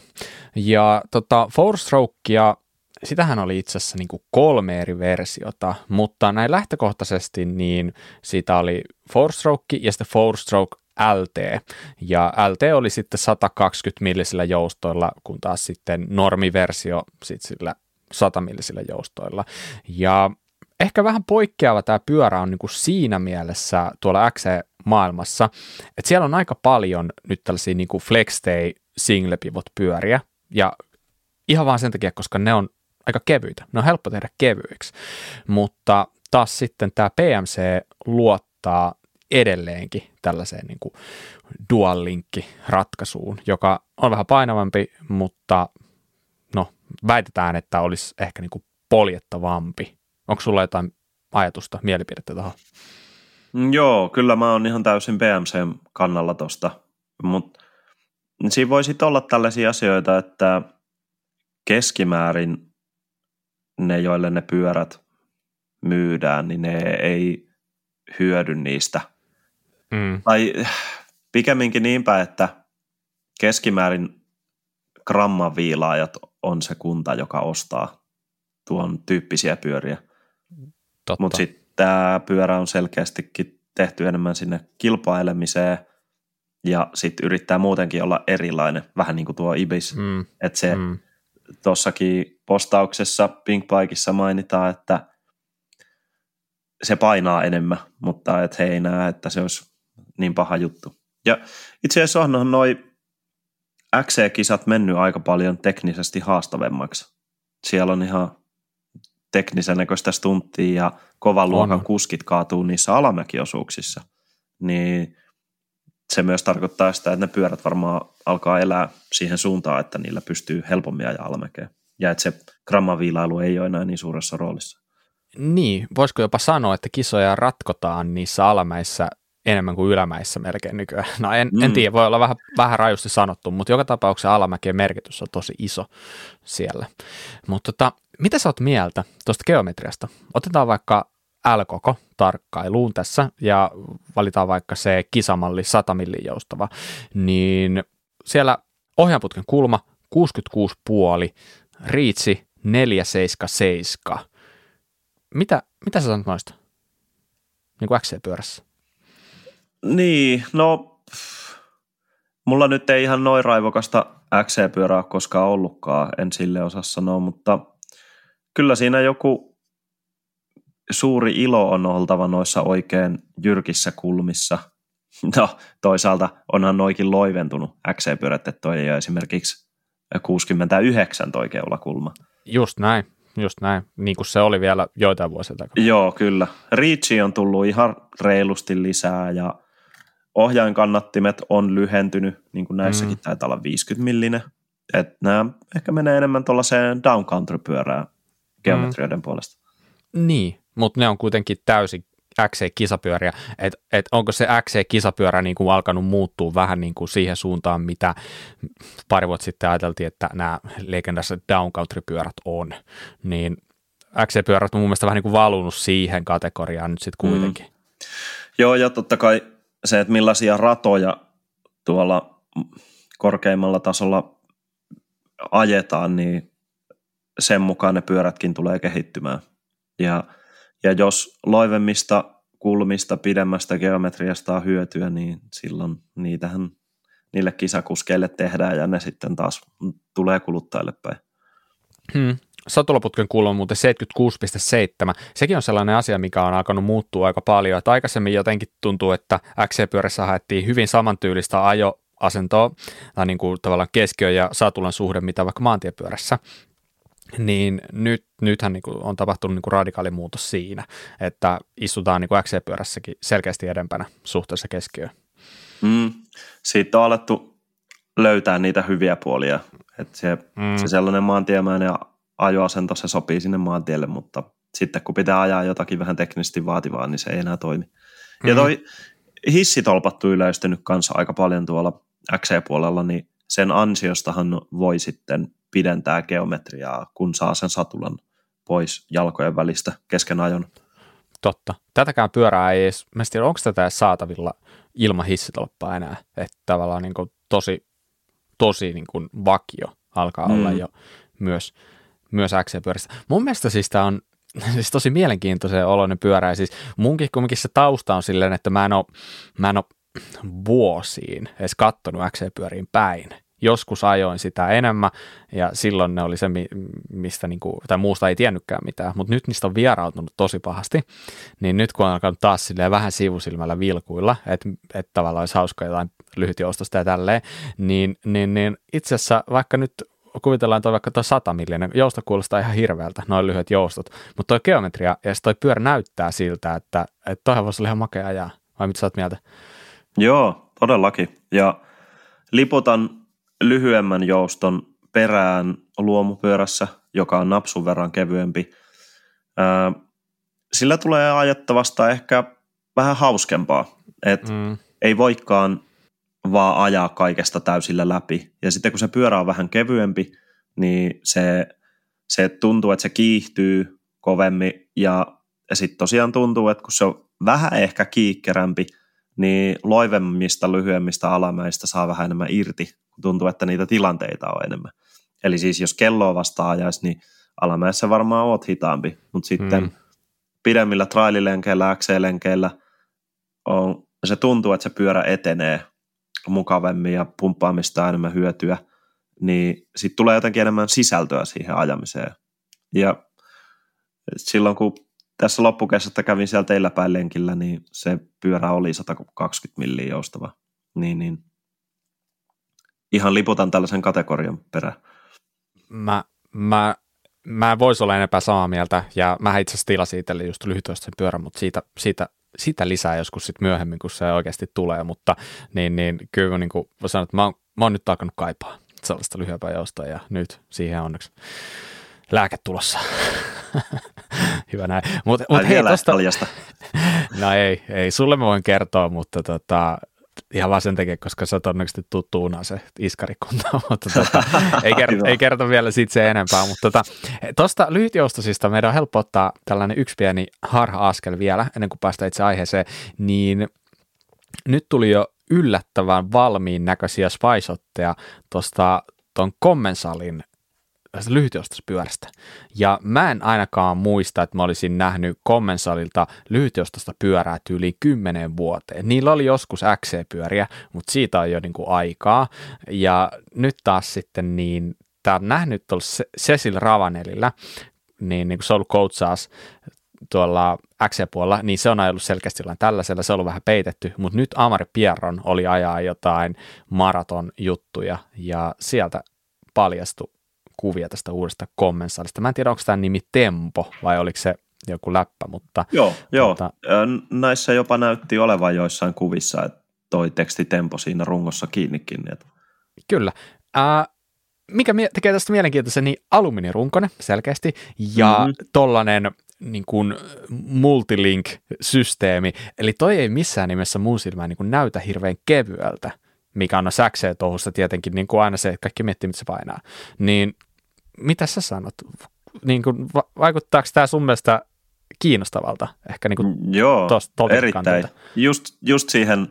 A: Ja tota, Four Strokea, sitähän oli itse asiassa niin kuin kolme eri versiota, mutta näin lähtökohtaisesti niin siitä oli Four Stroke ja sitten Four Stroke LT, ja LT oli sitten 120 millisillä joustoilla, kun taas sitten normiversio sitten sillä 100 millisillä joustoilla. Ja ehkä vähän poikkeava tämä pyörä on niin kuin siinä mielessä tuolla XC-maailmassa, että siellä on aika paljon nyt tällaisia niin kuin FlexStay single pivot pyöriä, ja ihan vaan sen takia, koska ne on aika kevyitä, ne on helppo tehdä kevyiksi, mutta taas sitten tämä PMC luottaa edelleenkin tällaiseen niin kuin dual ratkaisuun, joka on vähän painavampi, mutta no, väitetään, että olisi ehkä niin kuin poljettavampi. Onko sulla jotain ajatusta, mielipidettä tuohon?
B: Mm, joo, kyllä mä oon ihan täysin BMC kannalla tosta, mutta siinä voisi olla tällaisia asioita, että keskimäärin ne, joille ne pyörät myydään, niin ne ei hyödy niistä – Mm. Tai pikemminkin niinpä, että keskimäärin grammaviilaajat on se kunta, joka ostaa tuon tyyppisiä pyöriä. Mutta sitten tämä pyörä on selkeästikin tehty enemmän sinne kilpailemiseen ja sitten yrittää muutenkin olla erilainen, vähän niin kuin tuo Ibis. Mm. Että se mm. Tuossakin postauksessa Pinkbikeissa mainitaan, että se painaa enemmän, mutta et he ei näe, että se olisi niin paha juttu. Ja itse asiassa onhan noin XC-kisat mennyt aika paljon teknisesti haastavemmaksi. Siellä on ihan teknisen näköistä stunttia ja kovan luokan kuskit kaatuu niissä alamäkiosuuksissa. Niin se myös tarkoittaa sitä, että ne pyörät varmaan alkaa elää siihen suuntaan, että niillä pystyy helpommin ajaa alamäkeen. Ja että se grammaviilailu ei ole enää niin suuressa roolissa.
A: Niin, voisiko jopa sanoa, että kisoja ratkotaan niissä alamäissä enemmän kuin ylämäissä melkein nykyään. No en, mm. en tiedä, voi olla vähän, vähän rajusti sanottu, mutta joka tapauksessa alamäkien merkitys on tosi iso siellä. Mutta tota, mitä sä oot mieltä tuosta geometriasta? Otetaan vaikka L-koko tarkkailuun tässä ja valitaan vaikka se kisamalli 100 millin joustava, niin siellä ohjaanputken kulma 66,5, riitsi 477. Mitä, mitä sä sanot noista? Niin kuin XC-pyörässä.
B: Niin, no mulla nyt ei ihan noin raivokasta XC-pyörää koskaan ollutkaan, en sille osaa sanoa, mutta kyllä siinä joku suuri ilo on oltava noissa oikein jyrkissä kulmissa. No, toisaalta onhan noikin loiventunut XC-pyörät, että toi ei ole esimerkiksi 69 toi keulakulma.
A: Just näin, just näin, niin kuin se oli vielä joitain vuosia takaa.
B: Joo, kyllä. Reachi on tullut ihan reilusti lisää ja ohjainkannattimet on lyhentynyt, niin kuin näissäkin mm. taitaa olla 50 millinen. Että nämä ehkä menee enemmän tuollaiseen downcountry-pyörään geometrioiden mm. puolesta.
A: Niin, mutta ne on kuitenkin täysin XC-kisapyöriä, että et onko se XC-kisapyörä niin kuin alkanut muuttua vähän niin kuin siihen suuntaan, mitä pari vuotta sitten ajateltiin, että nämä legendaiset downcountry-pyörät on, niin XC-pyörät on mun mielestä vähän niin kuin valunut siihen kategoriaan nyt sitten kuitenkin. Mm.
B: Joo, ja totta kai se, että millaisia ratoja tuolla korkeimmalla tasolla ajetaan, niin sen mukaan ne pyörätkin tulee kehittymään. Ja, ja jos loivemmista kulmista, pidemmästä geometriasta on hyötyä, niin silloin niitähän niille kisakuskeille tehdään ja ne sitten taas tulee kuluttajille päin.
A: Hmm satulaputken kulma muuten 76,7. Sekin on sellainen asia, mikä on alkanut muuttua aika paljon. Että aikaisemmin jotenkin tuntuu, että XC-pyörässä haettiin hyvin samantyylistä ajoasentoa, tai niin kuin tavallaan keskiö- ja satulan suhde, mitä vaikka maantiepyörässä. Niin nyt, nythän niin kuin on tapahtunut niin kuin radikaali muutos siinä, että istutaan niin XC-pyörässäkin selkeästi edempänä suhteessa keskiöön.
B: Mm. Siitä on alettu löytää niitä hyviä puolia. Että se, mm. se sellainen maantiemäinen ajoasento, se sopii sinne maantielle, mutta sitten kun pitää ajaa jotakin vähän teknisesti vaativaa, niin se ei enää toimi. Ja mm. toi hissitolpattu yleistynyt kanssa aika paljon tuolla XC-puolella, niin sen ansiostahan voi sitten pidentää geometriaa, kun saa sen satulan pois jalkojen välistä kesken ajon.
A: Totta. Tätäkään pyörää ei edes, mä tiedä, onko tätä edes saatavilla ilman hissitolppaa enää, että tavallaan niin kuin tosi, tosi niin kuin vakio alkaa mm. olla jo myös, myös XC-pyöristä. Mun mielestä siis tämä on *laughs* siis tosi mielenkiintoisen oloinen pyörä, ja siis munkin kumminkin se tausta on silleen, että mä en ole, mä en ole vuosiin edes kattonut XC-pyöriin päin, joskus ajoin sitä enemmän ja silloin ne oli se, mistä niinku, tai muusta ei tiennytkään mitään, mutta nyt niistä on vierautunut tosi pahasti, niin nyt kun on alkanut taas silleen vähän sivusilmällä vilkuilla, että et tavallaan olisi hauska jotain lyhytjoustosta ja tälleen, niin, niin, niin itse asiassa vaikka nyt kuvitellaan toi vaikka tuo 100 millinen, jousto kuulostaa ihan hirveältä, noin lyhyet joustot, mutta tuo geometria ja toi pyörä näyttää siltä, että, että toihan voisi olla ihan makea ajaa, vai mitä sä oot mieltä?
B: Joo, todellakin. Ja liputan lyhyemmän jouston perään luomupyörässä, joka on napsun verran kevyempi. Sillä tulee ajettavasta ehkä vähän hauskempaa, että mm. ei voikaan vaan ajaa kaikesta täysillä läpi. Ja sitten kun se pyörä on vähän kevyempi, niin se, se tuntuu, että se kiihtyy kovemmin ja, ja sitten tosiaan tuntuu, että kun se on vähän ehkä kiikkerämpi, niin loivemmista, lyhyemmistä alamäistä saa vähän enemmän irti tuntuu, että niitä tilanteita on enemmän. Eli siis jos kelloa vastaan ajaisi, niin alamäessä varmaan oot hitaampi, mutta sitten mm. pidemmillä traililenkeillä, XC-lenkeillä on, se tuntuu, että se pyörä etenee mukavemmin ja pumppaamista on enemmän hyötyä, niin sitten tulee jotenkin enemmän sisältöä siihen ajamiseen. Ja silloin kun tässä loppukesästä kävin siellä teillä päin lenkillä, niin se pyörä oli 120 milliä joustava. Niin, niin ihan liputan tällaisen kategorian perään.
A: Mä, mä, mä vois olla enempää samaa mieltä, ja mä itse asiassa tilasin itselle just lyhytöistä pyörän, mutta siitä, siitä, siitä lisää joskus sit myöhemmin, kun se oikeasti tulee, mutta niin, niin kyllä niin kuin sanoa, että mä oon, mä oon nyt alkanut kaipaa sellaista lyhyempää joustoa, ja nyt siihen onneksi lääke tulossa. *laughs* Hyvä näin.
B: Mut, mut hei, tosta... *laughs*
A: no ei, ei, sulle mä voin kertoa, mutta tota, ihan vaan sen takia, koska sä todennäköisesti tuu tuunaa se iskarikunta, *laughs* mutta tota, ei, kerta, ei kerta vielä siitä se enempää, mutta tota, tuosta lyhytjoustosista meidän on helppo ottaa tällainen yksi pieni harha-askel vielä, ennen kuin päästään itse aiheeseen, niin nyt tuli jo yllättävän valmiin näköisiä spaisotteja tuosta tuon kommensalin tästä lyhytjoustospyörästä. Ja mä en ainakaan muista, että mä olisin nähnyt Kommensalilta lyhytjoustosta pyörää yli 10 vuoteen. Niillä oli joskus XC-pyöriä, mutta siitä on jo niin kuin aikaa. Ja nyt taas sitten niin, tää on nähnyt tuolla Cecil Ravanelillä, niin, niin kuin se on ollut tuolla XC-puolella, niin se on ajellut selkeästi jollain tällaisella, se on ollut vähän peitetty, mutta nyt Amari Pierron oli ajaa jotain maraton juttuja ja sieltä paljastui kuvia tästä uudesta kommensalista. Mä en tiedä, onko tämä nimi Tempo vai oliko se joku läppä, mutta...
B: Joo, joo. Mutta, näissä jopa näytti olevan joissain kuvissa, että toi teksti Tempo siinä rungossa kiinnikin. Niin että...
A: Kyllä. Äh, mikä tekee tästä mielenkiintoisen, niin alumiinirunkonen selkeästi ja mm-hmm. tollanen niin kuin multilink-systeemi. Eli toi ei missään nimessä mun silmään niin kuin näytä hirveän kevyeltä, mikä on säkseen touhussa tietenkin, niin kuin aina se, että kaikki miettii, mitä se painaa. Niin mitä sä sanot? Niin kuin, vaikuttaako tämä sun mielestä kiinnostavalta? Ehkä niin kuin
B: Joo, tosta, erittäin. Just, just siihen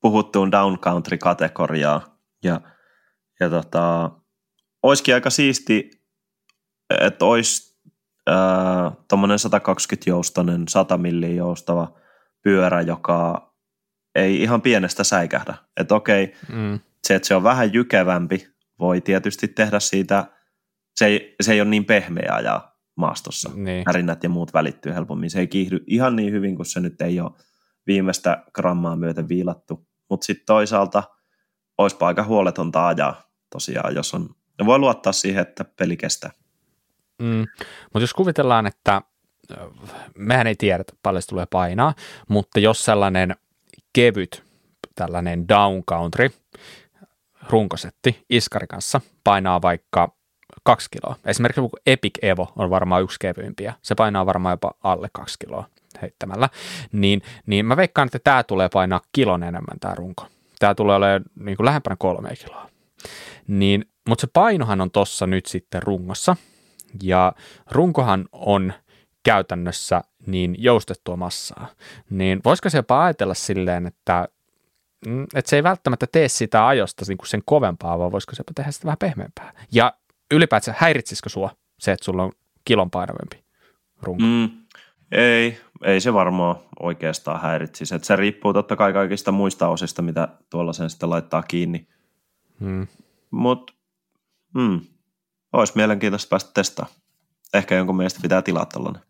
B: puhuttuun down country-kategoriaan. Ja, ja tota, olisikin aika siisti, että olisi tuommoinen 120 joustonen, 100 milliä joustava pyörä, joka ei ihan pienestä säikähdä. Että okei, mm. se, että se on vähän jykevämpi, voi tietysti tehdä siitä – se ei, se ei ole niin pehmeä ajaa maastossa. Niin. Härinnät ja muut välittyy helpommin. Se ei kiihdy ihan niin hyvin, kun se nyt ei ole viimeistä grammaa myöten viilattu. Mutta sitten toisaalta olisipa aika huoletonta ajaa tosiaan, jos on, ne voi luottaa siihen, että peli kestää.
A: Mm. Mutta jos kuvitellaan, että mehän ei tiedä, että paljon se tulee painaa, mutta jos sellainen kevyt, tällainen down country, runkosetti iskari kanssa painaa vaikka kaksi kiloa. Esimerkiksi Epic Evo on varmaan yksi kevyimpiä. Se painaa varmaan jopa alle kaksi kiloa heittämällä, niin, niin mä veikkaan, että tämä tulee painaa kilon enemmän tämä runko. Tämä tulee olemaan niin kuin lähempänä kolme kiloa. Niin, mutta se painohan on tossa nyt sitten rungossa, ja runkohan on käytännössä niin joustettua massaa, niin voisiko se jopa ajatella silleen, että, mm, että se ei välttämättä tee sitä ajosta niin sen kovempaa, vaan voisiko se tehdä sitä vähän pehmeämpää. Ja ylipäätään häiritsisikö sua se, että sulla on kilon painavempi runko? Mm,
B: ei, ei se varmaan oikeastaan häiritsisi. Että se riippuu totta kai kaikista muista osista, mitä tuolla sen sitten laittaa kiinni. Mm. Mutta mm, olisi mielenkiintoista päästä testaamaan. Ehkä jonkun mielestä pitää tilaa tällainen.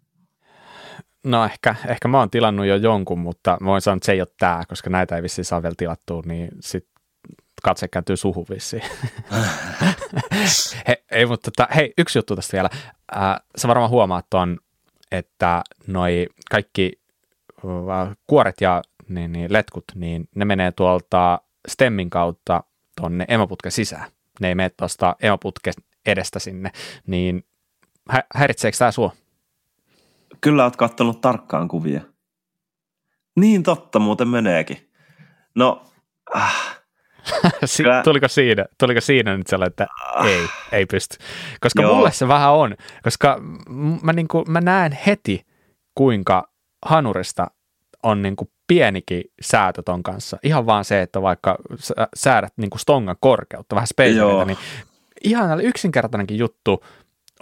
A: No ehkä, ehkä mä oon tilannut jo jonkun, mutta mä voin sanoa, että se ei ole tämä, koska näitä ei vissiin saa vielä tilattua, niin sit katse kääntyy suhun vissiin. he, ei, mutta tota, hei, yksi juttu tästä vielä. Äh, sä varmaan huomaat on, että noi kaikki äh, kuoret ja niin, niin, letkut, niin ne menee tuolta stemmin kautta tonne emoputken sisään. Ne ei mene tuosta emoputken edestä sinne, niin hä- häiritseekö tämä sua?
B: Kyllä oot kattonut tarkkaan kuvia. Niin totta, muuten meneekin. No,
A: äh, *laughs* si- tuliko, siinä, tuliko siinä nyt sellainen, että ei, ei pysty? Koska Joo. mulle se vähän on, koska mä, niin kuin, mä näen heti, kuinka hanurista on niin kuin pienikin säätö ton kanssa. Ihan vaan se, että vaikka säädät niin kuin stongan korkeutta, vähän spacea, niin ihan yksinkertainenkin juttu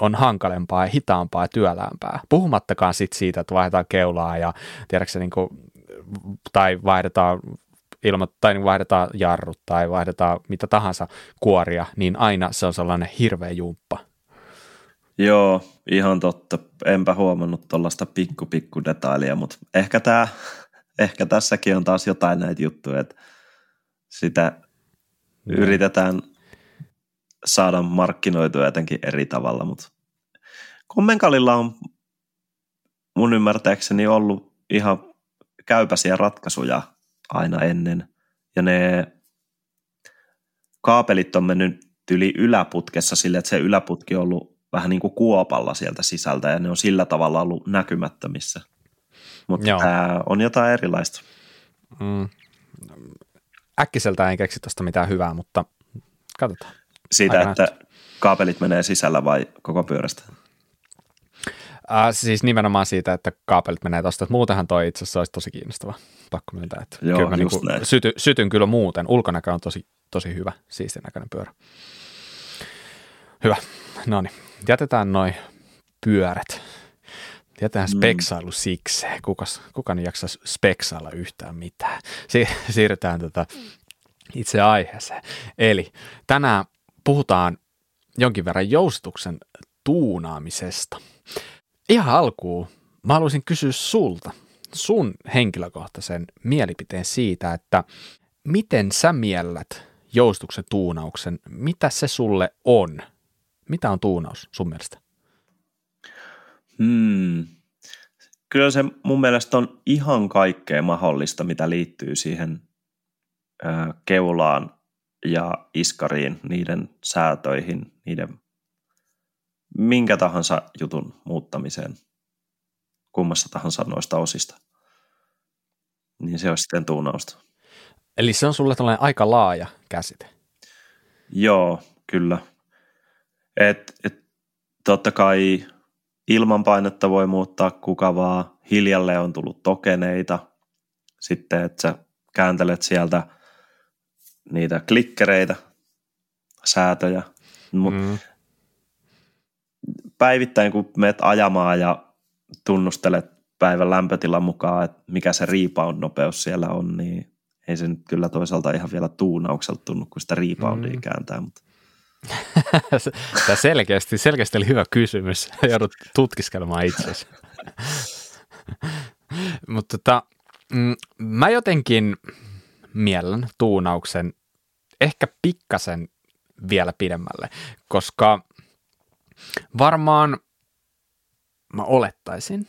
A: on hankalempaa ja hitaampaa ja työläämpää. Puhumattakaan sit siitä, että vaihdetaan keulaa ja tiedätkö, niin kuin, tai vaihdetaan ilma, tai niin vaihdetaan jarrut tai vaihdetaan mitä tahansa kuoria, niin aina se on sellainen hirveä jumppa.
B: Joo, ihan totta. Enpä huomannut tuollaista pikku pikku detailia, mutta ehkä, tää, *laughs* ehkä tässäkin on taas jotain näitä juttuja, että sitä no. yritetään saada markkinoitua jotenkin eri tavalla, mutta Kommenkalilla on mun ymmärtääkseni ollut ihan käypäisiä ratkaisuja aina ennen. Ja ne kaapelit on mennyt yli yläputkessa sille, että se yläputki on ollut vähän niin kuin kuopalla sieltä sisältä ja ne on sillä tavalla ollut näkymättömissä. Mutta tämä on jotain erilaista. Mm.
A: Äkkiseltä en keksi tuosta mitään hyvää, mutta katsotaan.
B: Siitä, Aika että näyttää. kaapelit menee sisällä vai koko pyörästä?
A: Äh, siis nimenomaan siitä, että kaapelit menee tuosta. Muutenhan toi itse asiassa olisi tosi kiinnostava. Pakko myöntää, että Joo, kyllä mä niin syty, sytyn kyllä muuten. Ulkonäkö on tosi, tosi hyvä, siistin näköinen pyörä. Hyvä. No niin, jätetään noin pyörät. Jätetään mm. speksailu siksi. Kukas, kuka niin jaksaa speksailla yhtään mitään. Si- siirrytään tota itse aiheeseen. Eli tänään puhutaan jonkin verran joustuksen tuunaamisesta – Ihan alkuun mä haluaisin kysyä sulta sun henkilökohtaisen mielipiteen siitä, että miten sä miellät joustuksen tuunauksen, mitä se sulle on? Mitä on tuunaus sun mielestä?
B: Hmm. Kyllä se mun mielestä on ihan kaikkea mahdollista, mitä liittyy siihen keulaan ja iskariin, niiden säätöihin, niiden minkä tahansa jutun muuttamiseen kummassa tahansa noista osista, niin se on sitten tuunausta.
A: Eli se on sulle tällainen aika laaja käsite.
B: Joo, kyllä. Et, et, totta kai ilmanpainetta voi muuttaa kuka vaan. Hiljalle on tullut tokeneita. Sitten, että sä kääntelet sieltä niitä klikkereitä, säätöjä. Mutta mm päivittäin, kun meet ajamaan ja tunnustelet päivän lämpötilan mukaan, että mikä se rebound-nopeus siellä on, niin ei se nyt kyllä toisaalta ihan vielä tuunaukselta tunnu, kun sitä reboundia mm. kääntää. Mutta. *laughs*
A: Tämä selkeästi, selkeästi oli hyvä kysymys. *laughs* Joudut tutkiskelemaan itsesi. *laughs* mutta tota, mm, mä jotenkin miellän tuunauksen ehkä pikkasen vielä pidemmälle, koska Varmaan mä olettaisin,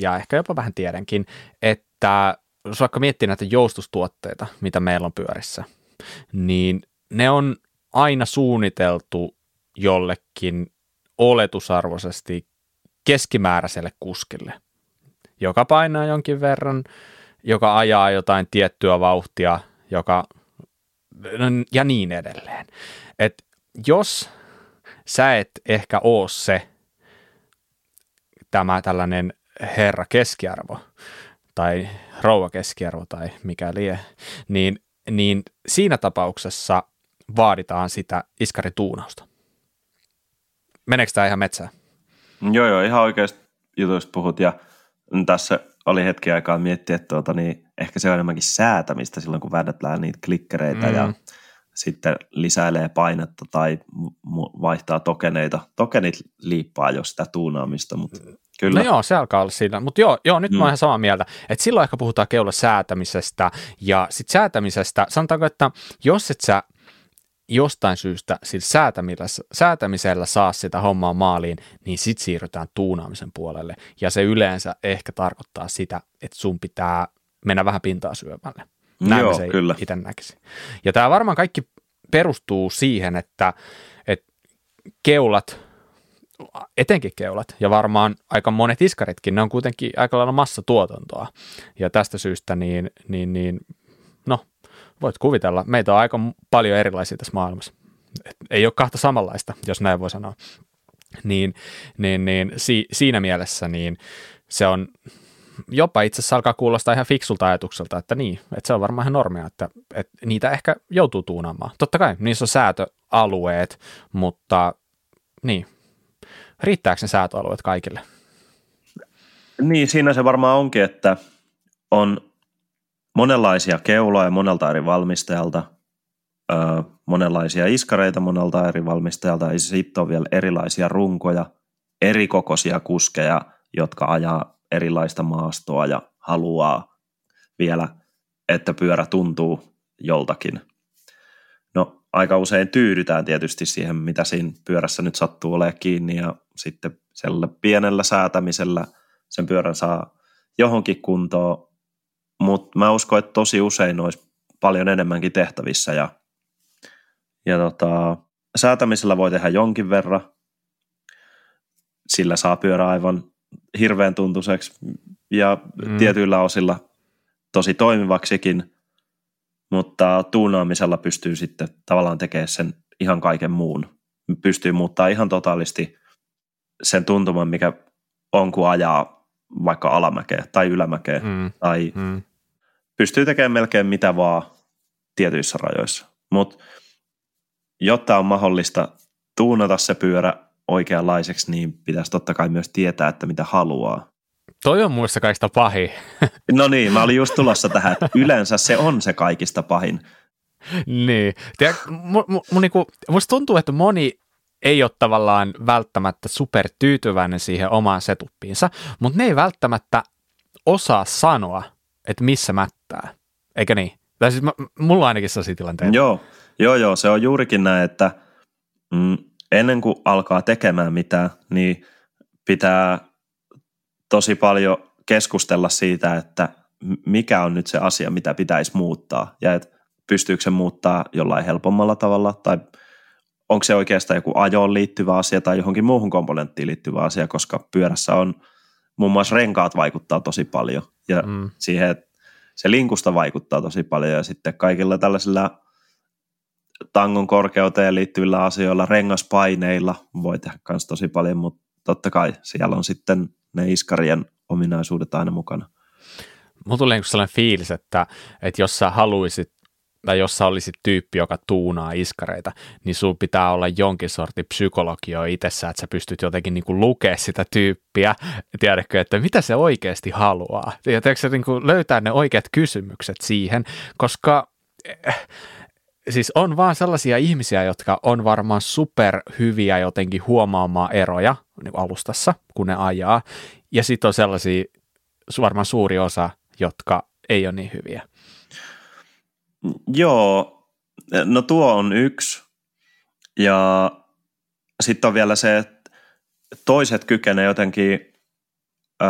A: ja ehkä jopa vähän tiedänkin, että jos vaikka miettii näitä joustustuotteita, mitä meillä on pyörissä, niin ne on aina suunniteltu jollekin oletusarvoisesti keskimääräiselle kuskille. joka painaa jonkin verran, joka ajaa jotain tiettyä vauhtia, joka, ja niin edelleen. Et jos sä et ehkä oo se tämä tällainen herra keskiarvo tai rouva keskiarvo tai mikä lie, niin, niin siinä tapauksessa vaaditaan sitä iskarituunausta. Meneekö tämä ihan metsään?
B: Joo, joo, ihan oikeasta jutuista puhut ja tässä oli hetki aikaa miettiä, että tuota, niin ehkä se on enemmänkin säätämistä silloin, kun väännetään niitä klikkereitä mm. ja sitten lisäilee painetta tai vaihtaa tokeneita. Tokenit liippaa jo sitä tuunaamista, mutta kyllä.
A: No joo, se alkaa olla siinä. Mutta joo, joo, nyt mm. mä oon ihan samaa mieltä. Että silloin ehkä puhutaan keula säätämisestä ja sitten säätämisestä, sanotaanko, että jos et sä jostain syystä sillä säätämisellä, säätämisellä saa sitä hommaa maaliin, niin sitten siirrytään tuunaamisen puolelle. Ja se yleensä ehkä tarkoittaa sitä, että sun pitää mennä vähän pintaa syömälle. Näin Joo, se kyllä. itse näkisi. Ja tämä varmaan kaikki perustuu siihen, että, että keulat, etenkin keulat, ja varmaan aika monet iskaritkin, ne on kuitenkin aika lailla massatuotantoa. Ja tästä syystä niin, niin, niin no, voit kuvitella, meitä on aika paljon erilaisia tässä maailmassa. Et ei ole kahta samanlaista, jos näin voi sanoa. Niin, niin, niin si, siinä mielessä niin se on jopa itse asiassa alkaa kuulostaa ihan fiksulta ajatukselta, että niin, että se on varmaan ihan normia, että, että niitä ehkä joutuu tuunaamaan. Totta kai, niissä on säätöalueet, mutta niin, riittääkö ne säätöalueet kaikille?
B: Niin, siinä se varmaan onkin, että on monenlaisia keuloja monelta eri valmistajalta, öö, monenlaisia iskareita monelta eri valmistajalta, ja sitten on vielä erilaisia runkoja, erikokoisia kuskeja, jotka ajaa erilaista maastoa ja haluaa vielä, että pyörä tuntuu joltakin. No aika usein tyydytään tietysti siihen, mitä siinä pyörässä nyt sattuu olemaan kiinni ja sitten sellä pienellä säätämisellä sen pyörän saa johonkin kuntoon, mutta mä uskon, että tosi usein olisi paljon enemmänkin tehtävissä ja, ja tota, säätämisellä voi tehdä jonkin verran, sillä saa pyörä aivan hirveän tuntuiseksi ja mm. tietyillä osilla tosi toimivaksikin, mutta tuunaamisella pystyy sitten tavallaan tekemään sen ihan kaiken muun. Pystyy muuttaa ihan totaalisti sen tuntuman, mikä on, kun ajaa vaikka alamäkeä tai ylämäkeä. Mm. Tai mm. pystyy tekemään melkein mitä vaan tietyissä rajoissa. Mutta jotta on mahdollista tuunata se pyörä oikeanlaiseksi, niin pitäisi totta kai myös tietää, että mitä haluaa.
A: Toi on muista kaikista pahin. *laughs*
B: No niin, mä olin just tulossa tähän, että yleensä se on se kaikista pahin.
A: Niin. Tiedä, mu, mu, mu, niinku, musta tuntuu, että moni ei ole tavallaan välttämättä super tyytyväinen siihen omaan setuppiinsa, mutta ne ei välttämättä osaa sanoa, että missä mättää. Eikö niin? Tai siis mä, mulla on ainakin sellaisia tilanteita.
B: Joo, joo, joo, se on juurikin näin, että mm, ennen kuin alkaa tekemään mitään, niin pitää tosi paljon keskustella siitä, että mikä on nyt se asia, mitä pitäisi muuttaa ja että pystyykö se muuttaa jollain helpommalla tavalla tai onko se oikeastaan joku ajoon liittyvä asia tai johonkin muuhun komponenttiin liittyvä asia, koska pyörässä on muun muassa renkaat vaikuttaa tosi paljon ja mm. siihen, se linkusta vaikuttaa tosi paljon ja sitten kaikilla tällaisilla tangon korkeuteen liittyvillä asioilla, rengaspaineilla voi tehdä myös tosi paljon, mutta totta kai siellä on sitten ne iskarien ominaisuudet aina mukana.
A: Mulla tulee niin sellainen fiilis, että, että jos sä haluaisit tai jos sä olisit tyyppi, joka tuunaa iskareita, niin sun pitää olla jonkin sorti psykologio itsessä, että sä pystyt jotenkin niin kuin lukea sitä tyyppiä, tiedätkö, että mitä se oikeasti haluaa. Ja tiedätkö, niin kuin löytää ne oikeat kysymykset siihen, koska siis on vaan sellaisia ihmisiä, jotka on varmaan super hyviä jotenkin huomaamaan eroja niin alustassa, kun ne ajaa. Ja sitten on sellaisia varmaan suuri osa, jotka ei ole niin hyviä.
B: Joo, no tuo on yksi. Ja sitten on vielä se, että toiset kykenevät jotenkin ö,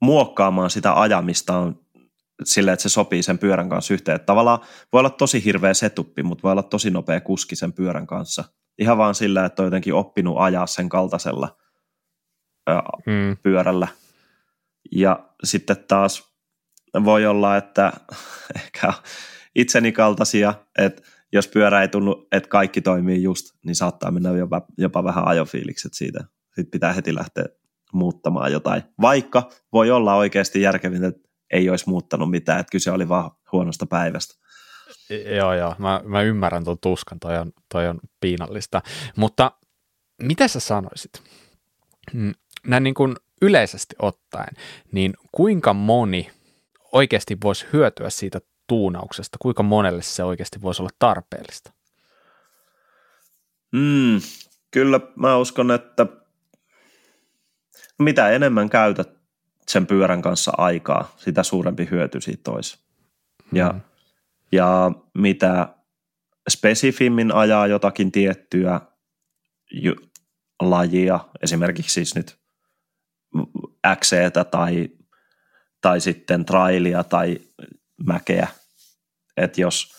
B: muokkaamaan sitä ajamista sille, että se sopii sen pyörän kanssa yhteen. Että tavallaan voi olla tosi hirveä setuppi, mutta voi olla tosi nopea kuski sen pyörän kanssa. Ihan vaan sillä, että on jotenkin oppinut ajaa sen kaltaisella ää, hmm. pyörällä. Ja sitten taas voi olla, että *laughs* ehkä itseni kaltaisia, että jos pyörä ei tunnu, että kaikki toimii just, niin saattaa mennä jopa, jopa vähän ajofiilikset siitä. Sitten pitää heti lähteä muuttamaan jotain. Vaikka voi olla oikeasti järkevintä, että ei olisi muuttanut mitään, että kyse oli vaan huonosta päivästä.
A: Joo, joo, mä, mä ymmärrän tuon tuskan, toi on, toi on piinallista. Mutta mitä sä sanoisit? Mm, näin niin kuin yleisesti ottaen, niin kuinka moni oikeasti voisi hyötyä siitä tuunauksesta? Kuinka monelle se oikeasti voisi olla tarpeellista?
B: Mm, kyllä mä uskon, että mitä enemmän käytät sen pyörän kanssa aikaa, sitä suurempi hyöty siitä olisi. Ja, mm. ja mitä spesifimmin ajaa jotakin tiettyä lajia, esimerkiksi siis nyt x tai, tai sitten trailia tai mäkeä, että jos,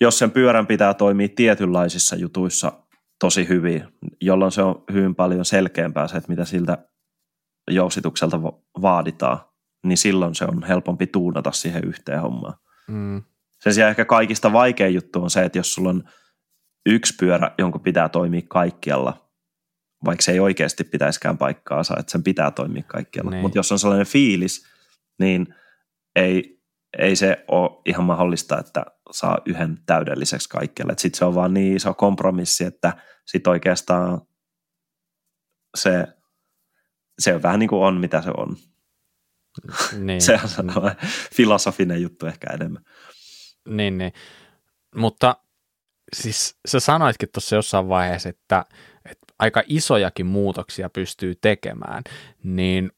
B: jos sen pyörän pitää toimia tietynlaisissa jutuissa tosi hyvin, jolloin se on hyvin paljon selkeämpää se, että mitä siltä jousitukselta vaaditaan, niin silloin se on helpompi tuunata siihen yhteen hommaan. Mm. Sen sijaan ehkä kaikista vaikein juttu on se, että jos sulla on yksi pyörä, jonka pitää toimia kaikkialla, vaikka se ei oikeasti pitäisikään paikkaansa, että sen pitää toimia kaikkialla. Niin. Mutta jos on sellainen fiilis, niin ei, ei se ole ihan mahdollista, että saa yhden täydelliseksi kaikkialle. Sitten se on vaan niin iso kompromissi, että sitten oikeastaan se, se on vähän niin kuin on, mitä se on. Niin. *laughs* se on sellainen filosofinen juttu ehkä enemmän.
A: Niin, niin. Mutta siis sä sanoitkin tuossa jossain vaiheessa, että, että aika isojakin muutoksia pystyy tekemään, niin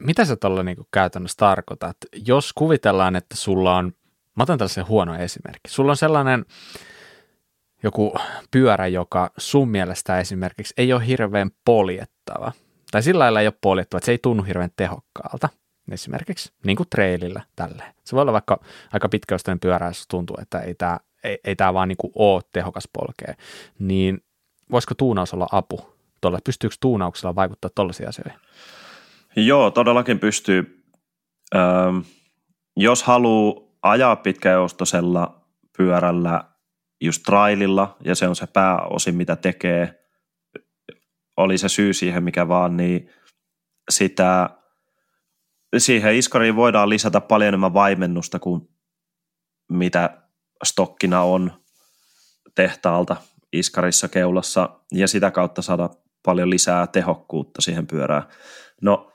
A: mitä sä tuolla niin käytännössä tarkoitat? Jos kuvitellaan, että sulla on, mä otan tällaisen huono esimerkki, sulla on sellainen joku pyörä, joka sun mielestä esimerkiksi ei ole hirveän poljettava, tai sillä lailla ei ole poljettava, että se ei tunnu hirveän tehokkaalta, esimerkiksi, niin kuin trailillä tälleen. Se voi olla vaikka aika pitkäystäinen pyörä, jos tuntuu, että ei tämä ei, ei tämä vaan niin kuin ole tehokas polkee, niin voisiko tuunaus olla apu tuolle? Pystyykö tuunauksella vaikuttaa tuollaisiin asioihin?
B: Joo, todellakin pystyy. Öö, jos haluaa ajaa pitkäjoustosella pyörällä just traililla, ja se on se pääosin, mitä tekee, oli se syy siihen mikä vaan, niin sitä, siihen iskariin voidaan lisätä paljon enemmän vaimennusta kuin mitä stokkina on tehtaalta iskarissa keulassa ja sitä kautta saada paljon lisää tehokkuutta siihen pyörään. No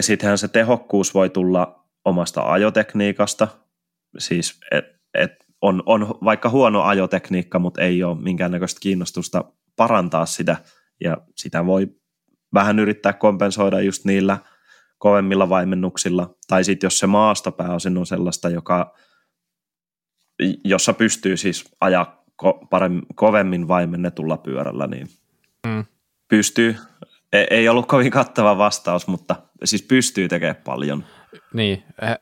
B: sittenhän se tehokkuus voi tulla omasta ajotekniikasta, siis et, et on, on vaikka huono ajotekniikka, mutta ei ole minkäännäköistä kiinnostusta parantaa sitä ja sitä voi vähän yrittää kompensoida just niillä kovemmilla vaimennuksilla. Tai sitten jos se maasto pääosin on sellaista, joka jossa pystyy siis ajaa ko- paremmin, kovemmin vaimennetulla pyörällä, niin mm. pystyy. Ei, ei ollut kovin kattava vastaus, mutta siis pystyy tekemään paljon.
A: Niin, eh,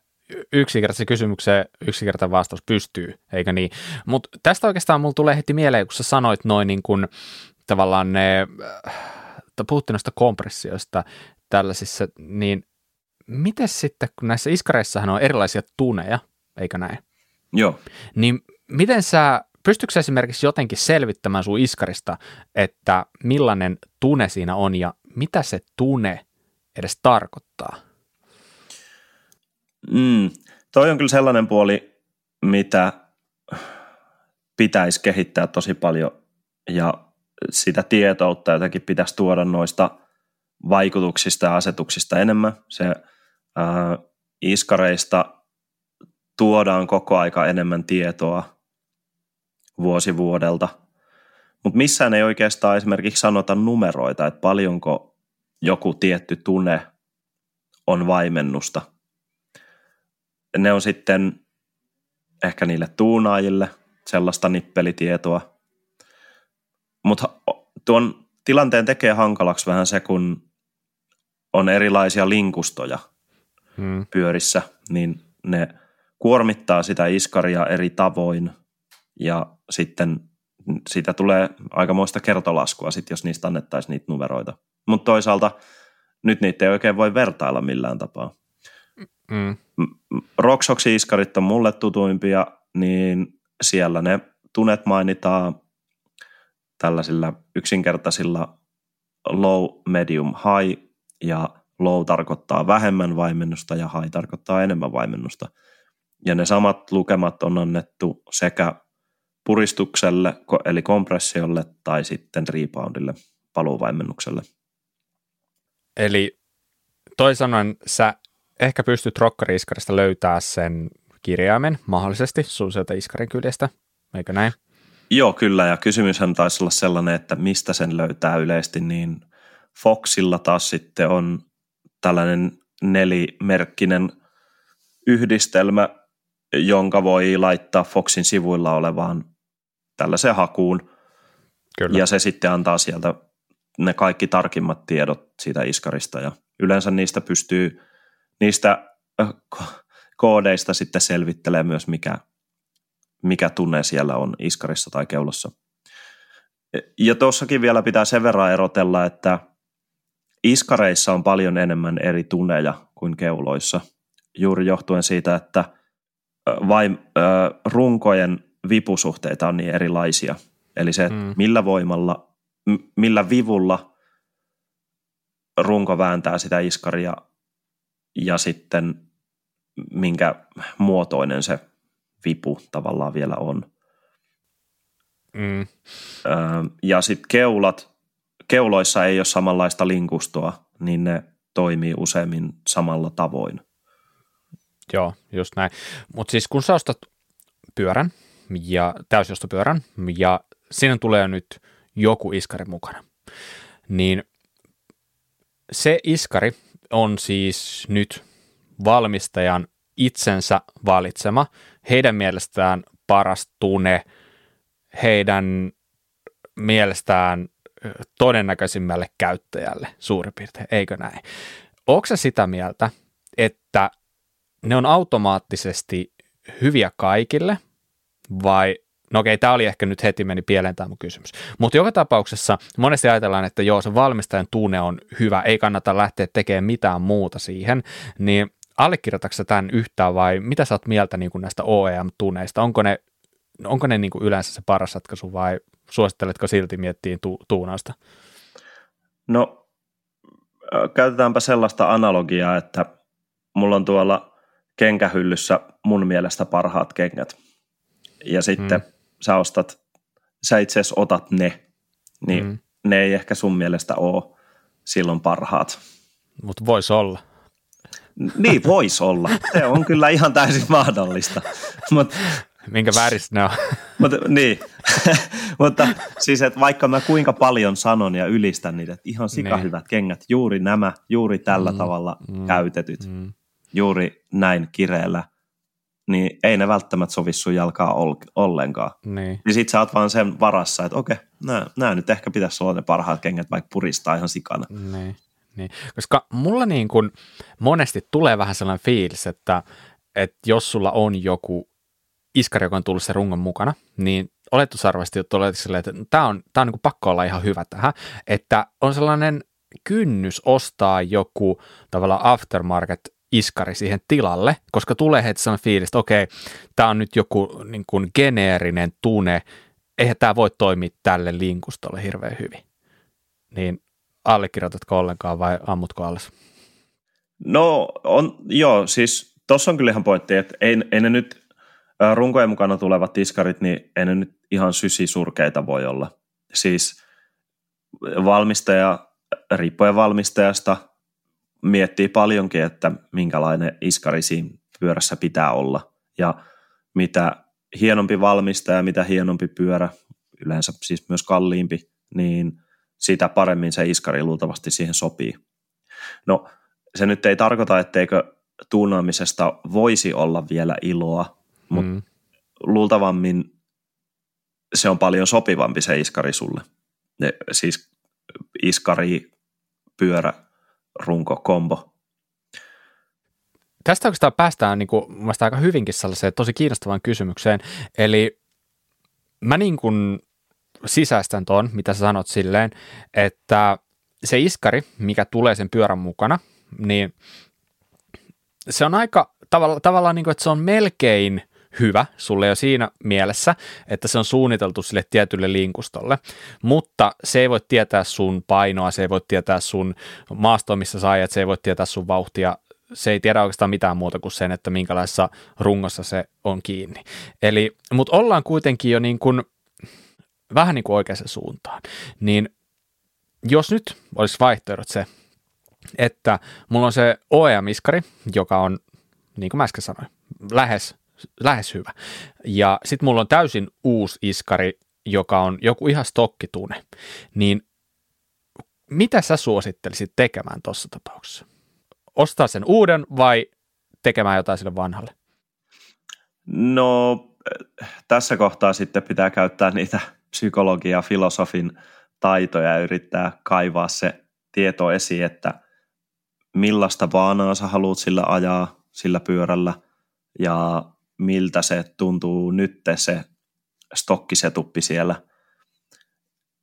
A: yksinkertaisen kysymykseen yksinkertainen vastaus pystyy, eikö niin? Mutta tästä oikeastaan mulla tulee heti mieleen, kun sä sanoit noin niin kuin tavallaan ne, puhuttiin noista kompressioista tällaisissa, niin miten sitten, kun näissä iskareissahan on erilaisia tuneja, eikö näin?
B: Joo.
A: Niin miten sä, pystytkö esimerkiksi jotenkin selvittämään sun iskarista, että millainen tune siinä on ja mitä se tune edes tarkoittaa?
B: Mm, toi on kyllä sellainen puoli, mitä pitäisi kehittää tosi paljon ja sitä tietoutta jotenkin pitäisi tuoda noista vaikutuksista ja asetuksista enemmän. Se ää, iskareista tuodaan koko aika enemmän tietoa vuosi vuodelta. Mutta missään ei oikeastaan esimerkiksi sanota numeroita, että paljonko joku tietty tunne on vaimennusta. Ne on sitten ehkä niille tuunaajille sellaista nippelitietoa. Mutta tuon tilanteen tekee hankalaksi vähän se, kun on erilaisia linkustoja hmm. pyörissä, niin ne – kuormittaa sitä iskaria eri tavoin ja sitten siitä tulee aikamoista kertolaskua, sit, jos niistä annettaisiin niitä numeroita. Mutta toisaalta nyt niitä ei oikein voi vertailla millään tapaa. Mm. Rocksoxin iskarit on mulle tutuimpia, niin siellä ne tunet mainitaan tällaisilla yksinkertaisilla low, medium, high ja low tarkoittaa vähemmän vaimennusta ja high tarkoittaa enemmän vaimennusta. Ja ne samat lukemat on annettu sekä puristukselle, eli kompressiolle, tai sitten reboundille, paluuvaimennukselle.
A: Eli toisin sä ehkä pystyt rokkariiskarista löytää sen kirjaimen mahdollisesti sun sieltä iskarin kyljestä, eikö näin?
B: Joo, kyllä, ja kysymyshän taisi olla sellainen, että mistä sen löytää yleisesti, niin Foxilla taas sitten on tällainen nelimerkkinen yhdistelmä, jonka voi laittaa Foxin sivuilla olevaan tällaiseen hakuun. Kyllä. Ja se sitten antaa sieltä ne kaikki tarkimmat tiedot siitä iskarista ja yleensä niistä pystyy, niistä äh, koodeista sitten selvittelee myös mikä, mikä tunne siellä on iskarissa tai keulossa. Ja tuossakin vielä pitää sen verran erotella, että iskareissa on paljon enemmän eri tunneja kuin keuloissa, juuri johtuen siitä, että vain runkojen vipusuhteita on niin erilaisia. Eli se, mm. millä voimalla, millä vivulla runko vääntää sitä iskaria ja sitten minkä muotoinen se vipu tavallaan vielä on. Mm. Ja sitten keulat, keuloissa ei ole samanlaista linkustoa, niin ne toimii useimmin samalla tavoin.
A: Joo, just näin. Mutta siis kun sä ostat pyörän, ja täysjostopyörän, ja siinä tulee nyt joku iskari mukana, niin se iskari on siis nyt valmistajan itsensä valitsema, heidän mielestään paras tunne, heidän mielestään todennäköisimmälle käyttäjälle suurin piirtein, eikö näin? Onko se sitä mieltä, että ne on automaattisesti hyviä kaikille, vai No okei, tämä oli ehkä nyt heti meni pieleen tämä mun kysymys. Mutta joka tapauksessa monesti ajatellaan, että joo, se valmistajan tunne on hyvä, ei kannata lähteä tekemään mitään muuta siihen, niin allekirjoitatko tämän yhtään vai mitä sä oot mieltä niin kuin näistä OEM-tuneista? Onko ne, onko ne niin kuin yleensä se paras ratkaisu vai suositteletko silti miettiä tu- tuunausta?
B: No käytetäänpä sellaista analogiaa, että mulla on tuolla kenkähyllyssä mun mielestä parhaat kengät – ja sitten mm. sä ostat, sä itse asiassa otat ne, niin mm. ne ei ehkä sun mielestä ole silloin parhaat.
A: Mutta voisi olla.
B: Niin, voisi olla. Se on kyllä ihan täysin mahdollista. Mut,
A: Minkä väristä ne on?
B: Mutta, niin, *laughs* mutta siis, että vaikka mä kuinka paljon sanon ja ylistän niitä, että ihan sikahyvät niin. kengät, juuri nämä, juuri tällä mm, tavalla mm, käytetyt, mm. juuri näin kireellä – niin ei ne välttämättä sovi sun jalkaa ollenkaan. Niin. Niin sit sä oot vaan sen varassa, että okei, nämä nyt ehkä pitäisi olla ne parhaat kengät, vaikka puristaa ihan sikana.
A: Niin. Niin. Koska mulla niin kun monesti tulee vähän sellainen fiilis, että, että jos sulla on joku iskari, joka on tullut sen rungon mukana, niin oletusarvasti olet silleen, että tämä on, tää on niin pakko olla ihan hyvä tähän, että on sellainen kynnys ostaa joku tavallaan aftermarket iskari siihen tilalle, koska tulee heti sellainen fiilis, että okei, tämä on nyt joku niin kuin geneerinen tune, eihän tämä voi toimia tälle linkustolle hirveän hyvin. Niin allekirjoitatko ollenkaan vai ammutko alas?
B: No on, joo, siis tuossa on kyllä ihan pointti, että ei, ei ne nyt runkojen mukana tulevat iskarit, niin ei ne nyt ihan sysisurkeita voi olla. Siis valmistaja, riippuen valmistajasta, miettii paljonkin, että minkälainen iskari siinä pyörässä pitää olla. Ja mitä hienompi valmistaja, mitä hienompi pyörä, yleensä siis myös kalliimpi, niin sitä paremmin se iskari luultavasti siihen sopii. No se nyt ei tarkoita, etteikö tuunaamisesta voisi olla vielä iloa, mutta mm. luultavammin se on paljon sopivampi se iskari sulle. Ne, siis iskari, pyörä, runko, kombo.
A: Tästä oikeastaan päästään niin kuin, aika hyvinkin sellaiseen tosi kiinnostavaan kysymykseen. Eli mä niin kuin sisäistän ton, mitä sä sanot silleen, että se iskari, mikä tulee sen pyörän mukana, niin se on aika tavalla, tavallaan niin kuin, että se on melkein hyvä sulle jo siinä mielessä, että se on suunniteltu sille tietylle linkustolle, mutta se ei voi tietää sun painoa, se ei voi tietää sun maastoa, missä sä ajat, se ei voi tietää sun vauhtia, se ei tiedä oikeastaan mitään muuta kuin sen, että minkälaisessa rungossa se on kiinni. Eli, mutta ollaan kuitenkin jo niin kuin, vähän niin kuin oikeaan suuntaan. Niin jos nyt olisi vaihtoehdot se, että mulla on se OEM-iskari, joka on, niin kuin mä äsken sanoin, lähes, lähes hyvä. Ja sitten mulla on täysin uusi iskari, joka on joku ihan stokkitune. Niin mitä sä suosittelisit tekemään tuossa tapauksessa? Ostaa sen uuden vai tekemään jotain sille vanhalle?
B: No tässä kohtaa sitten pitää käyttää niitä psykologia, filosofin taitoja ja yrittää kaivaa se tieto esiin, että millaista vaanaa sä haluat sillä ajaa sillä pyörällä ja miltä se tuntuu nyt se stokkisetuppi siellä.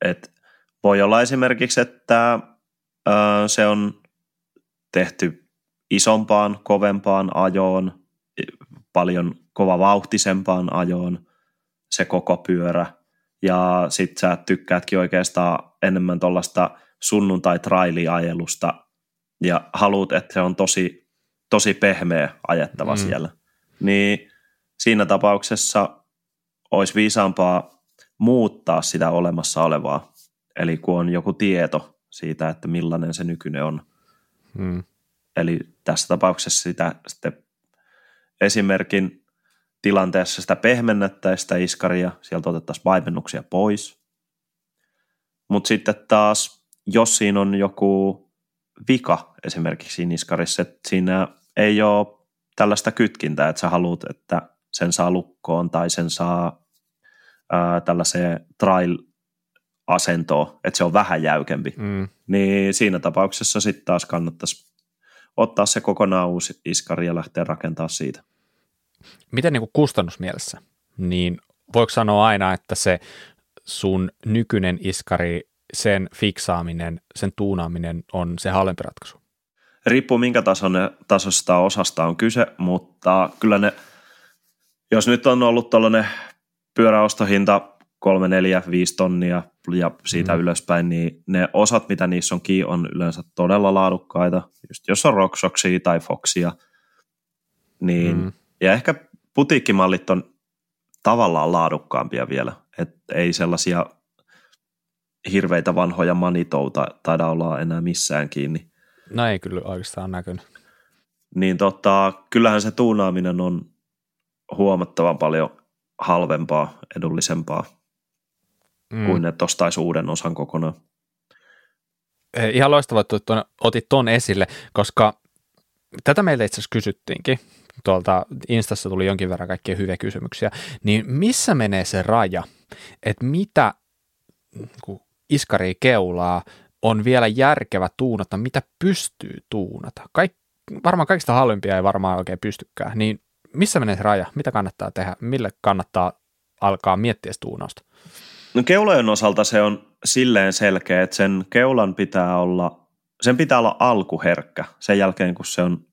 B: Et voi olla esimerkiksi, että ö, se on tehty isompaan, kovempaan ajoon, paljon kovavauhtisempaan ajoon se koko pyörä. Ja sit sä tykkäätkin oikeastaan enemmän tuollaista sunnuntai-trailiajelusta ja haluat, että se on tosi, tosi pehmeä ajettava mm. siellä. Niin siinä tapauksessa olisi viisaampaa muuttaa sitä olemassa olevaa. Eli kun on joku tieto siitä, että millainen se nykyinen on. Mm. Eli tässä tapauksessa sitä sitten esimerkin tilanteessa sitä pehmennettäisiin sitä iskaria, sieltä otettaisiin vaimennuksia pois. Mutta sitten taas, jos siinä on joku vika esimerkiksi siinä iskarissa, että siinä ei ole tällaista kytkintää, että sä haluat, että sen saa lukkoon tai sen saa ää, tällaiseen trial asentoon, että se on vähän jäykempi, mm. niin siinä tapauksessa sitten taas kannattaisi ottaa se kokonaan uusi iskari ja lähteä rakentaa siitä.
A: Miten niin kuin kustannusmielessä, niin voiko sanoa aina, että se sun nykyinen iskari, sen fiksaaminen, sen tuunaaminen on se halvempi ratkaisu?
B: Riippuu minkä tason, tasosta osasta on kyse, mutta kyllä ne, jos nyt on ollut tuollainen pyöräostohinta 3, 4, 5 tonnia ja siitä mm. ylöspäin, niin ne osat, mitä niissä on kiinni, on yleensä todella laadukkaita. Just jos on Rocksoxia tai Foxia, niin, mm. Ja ehkä putiikkimallit on tavallaan laadukkaampia vielä. Et ei sellaisia hirveitä vanhoja manitouta taida olla enää missään kiinni.
A: No ei kyllä oikeastaan näkynyt.
B: Niin tota, kyllähän se tuunaaminen on huomattavan paljon halvempaa, edullisempaa mm. kuin että ostaisi uuden osan kokonaan.
A: Ihan loistavaa, että otit tuon esille, koska tätä meille itse asiassa kysyttiinkin. Tuolta Instassa tuli jonkin verran kaikkia hyviä kysymyksiä. Niin missä menee se raja, että mitä iskari keulaa on vielä järkevä tuunata, mitä pystyy tuunata. Kaik, varmaan kaikista halvempia ei varmaan oikein pystykään. Niin missä menee se raja? Mitä kannattaa tehdä? Mille kannattaa alkaa miettiä tuunausta?
B: No keulojen osalta se on silleen selkeä, että sen keulan pitää olla, sen pitää olla alkuherkkä sen jälkeen, kun se on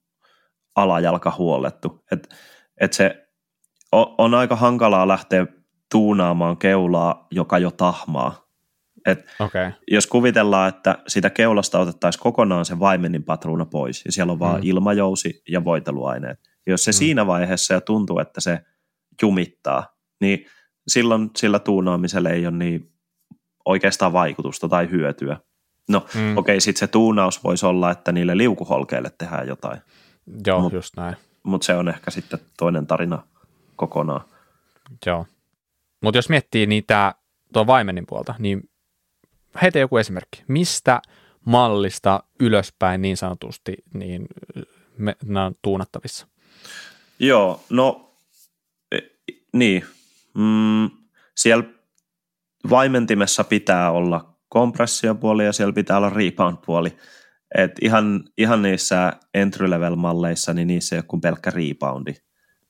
B: alajalka huollettu. Et, et se on, on aika hankalaa lähteä tuunaamaan keulaa, joka jo tahmaa. Et okay. Jos kuvitellaan, että sitä keulasta otettaisiin kokonaan se vaimenin patruuna pois, ja siellä on vain mm. ilmajousi ja voiteluaineet. Jos se mm. siinä vaiheessa ja tuntuu, että se jumittaa, niin silloin sillä tuunaamisella ei ole niin oikeastaan vaikutusta tai hyötyä. No mm. okei, okay, sitten se tuunaus voisi olla, että niille liukuholkeille tehdään jotain.
A: Joo, Mut, just näin.
B: Mutta se on ehkä sitten toinen tarina kokonaan.
A: Joo. Mutta jos miettii niitä tuon vaimenin puolta, niin heitä joku esimerkki. Mistä mallista ylöspäin niin sanotusti niin me, nämä on tuunattavissa?
B: Joo, no e, niin. Mm, siellä vaimentimessa pitää olla kompressiopuoli ja siellä pitää olla rebound-puoli. Et ihan, ihan niissä entry-level-malleissa, niin niissä ei ole kuin pelkkä reboundi.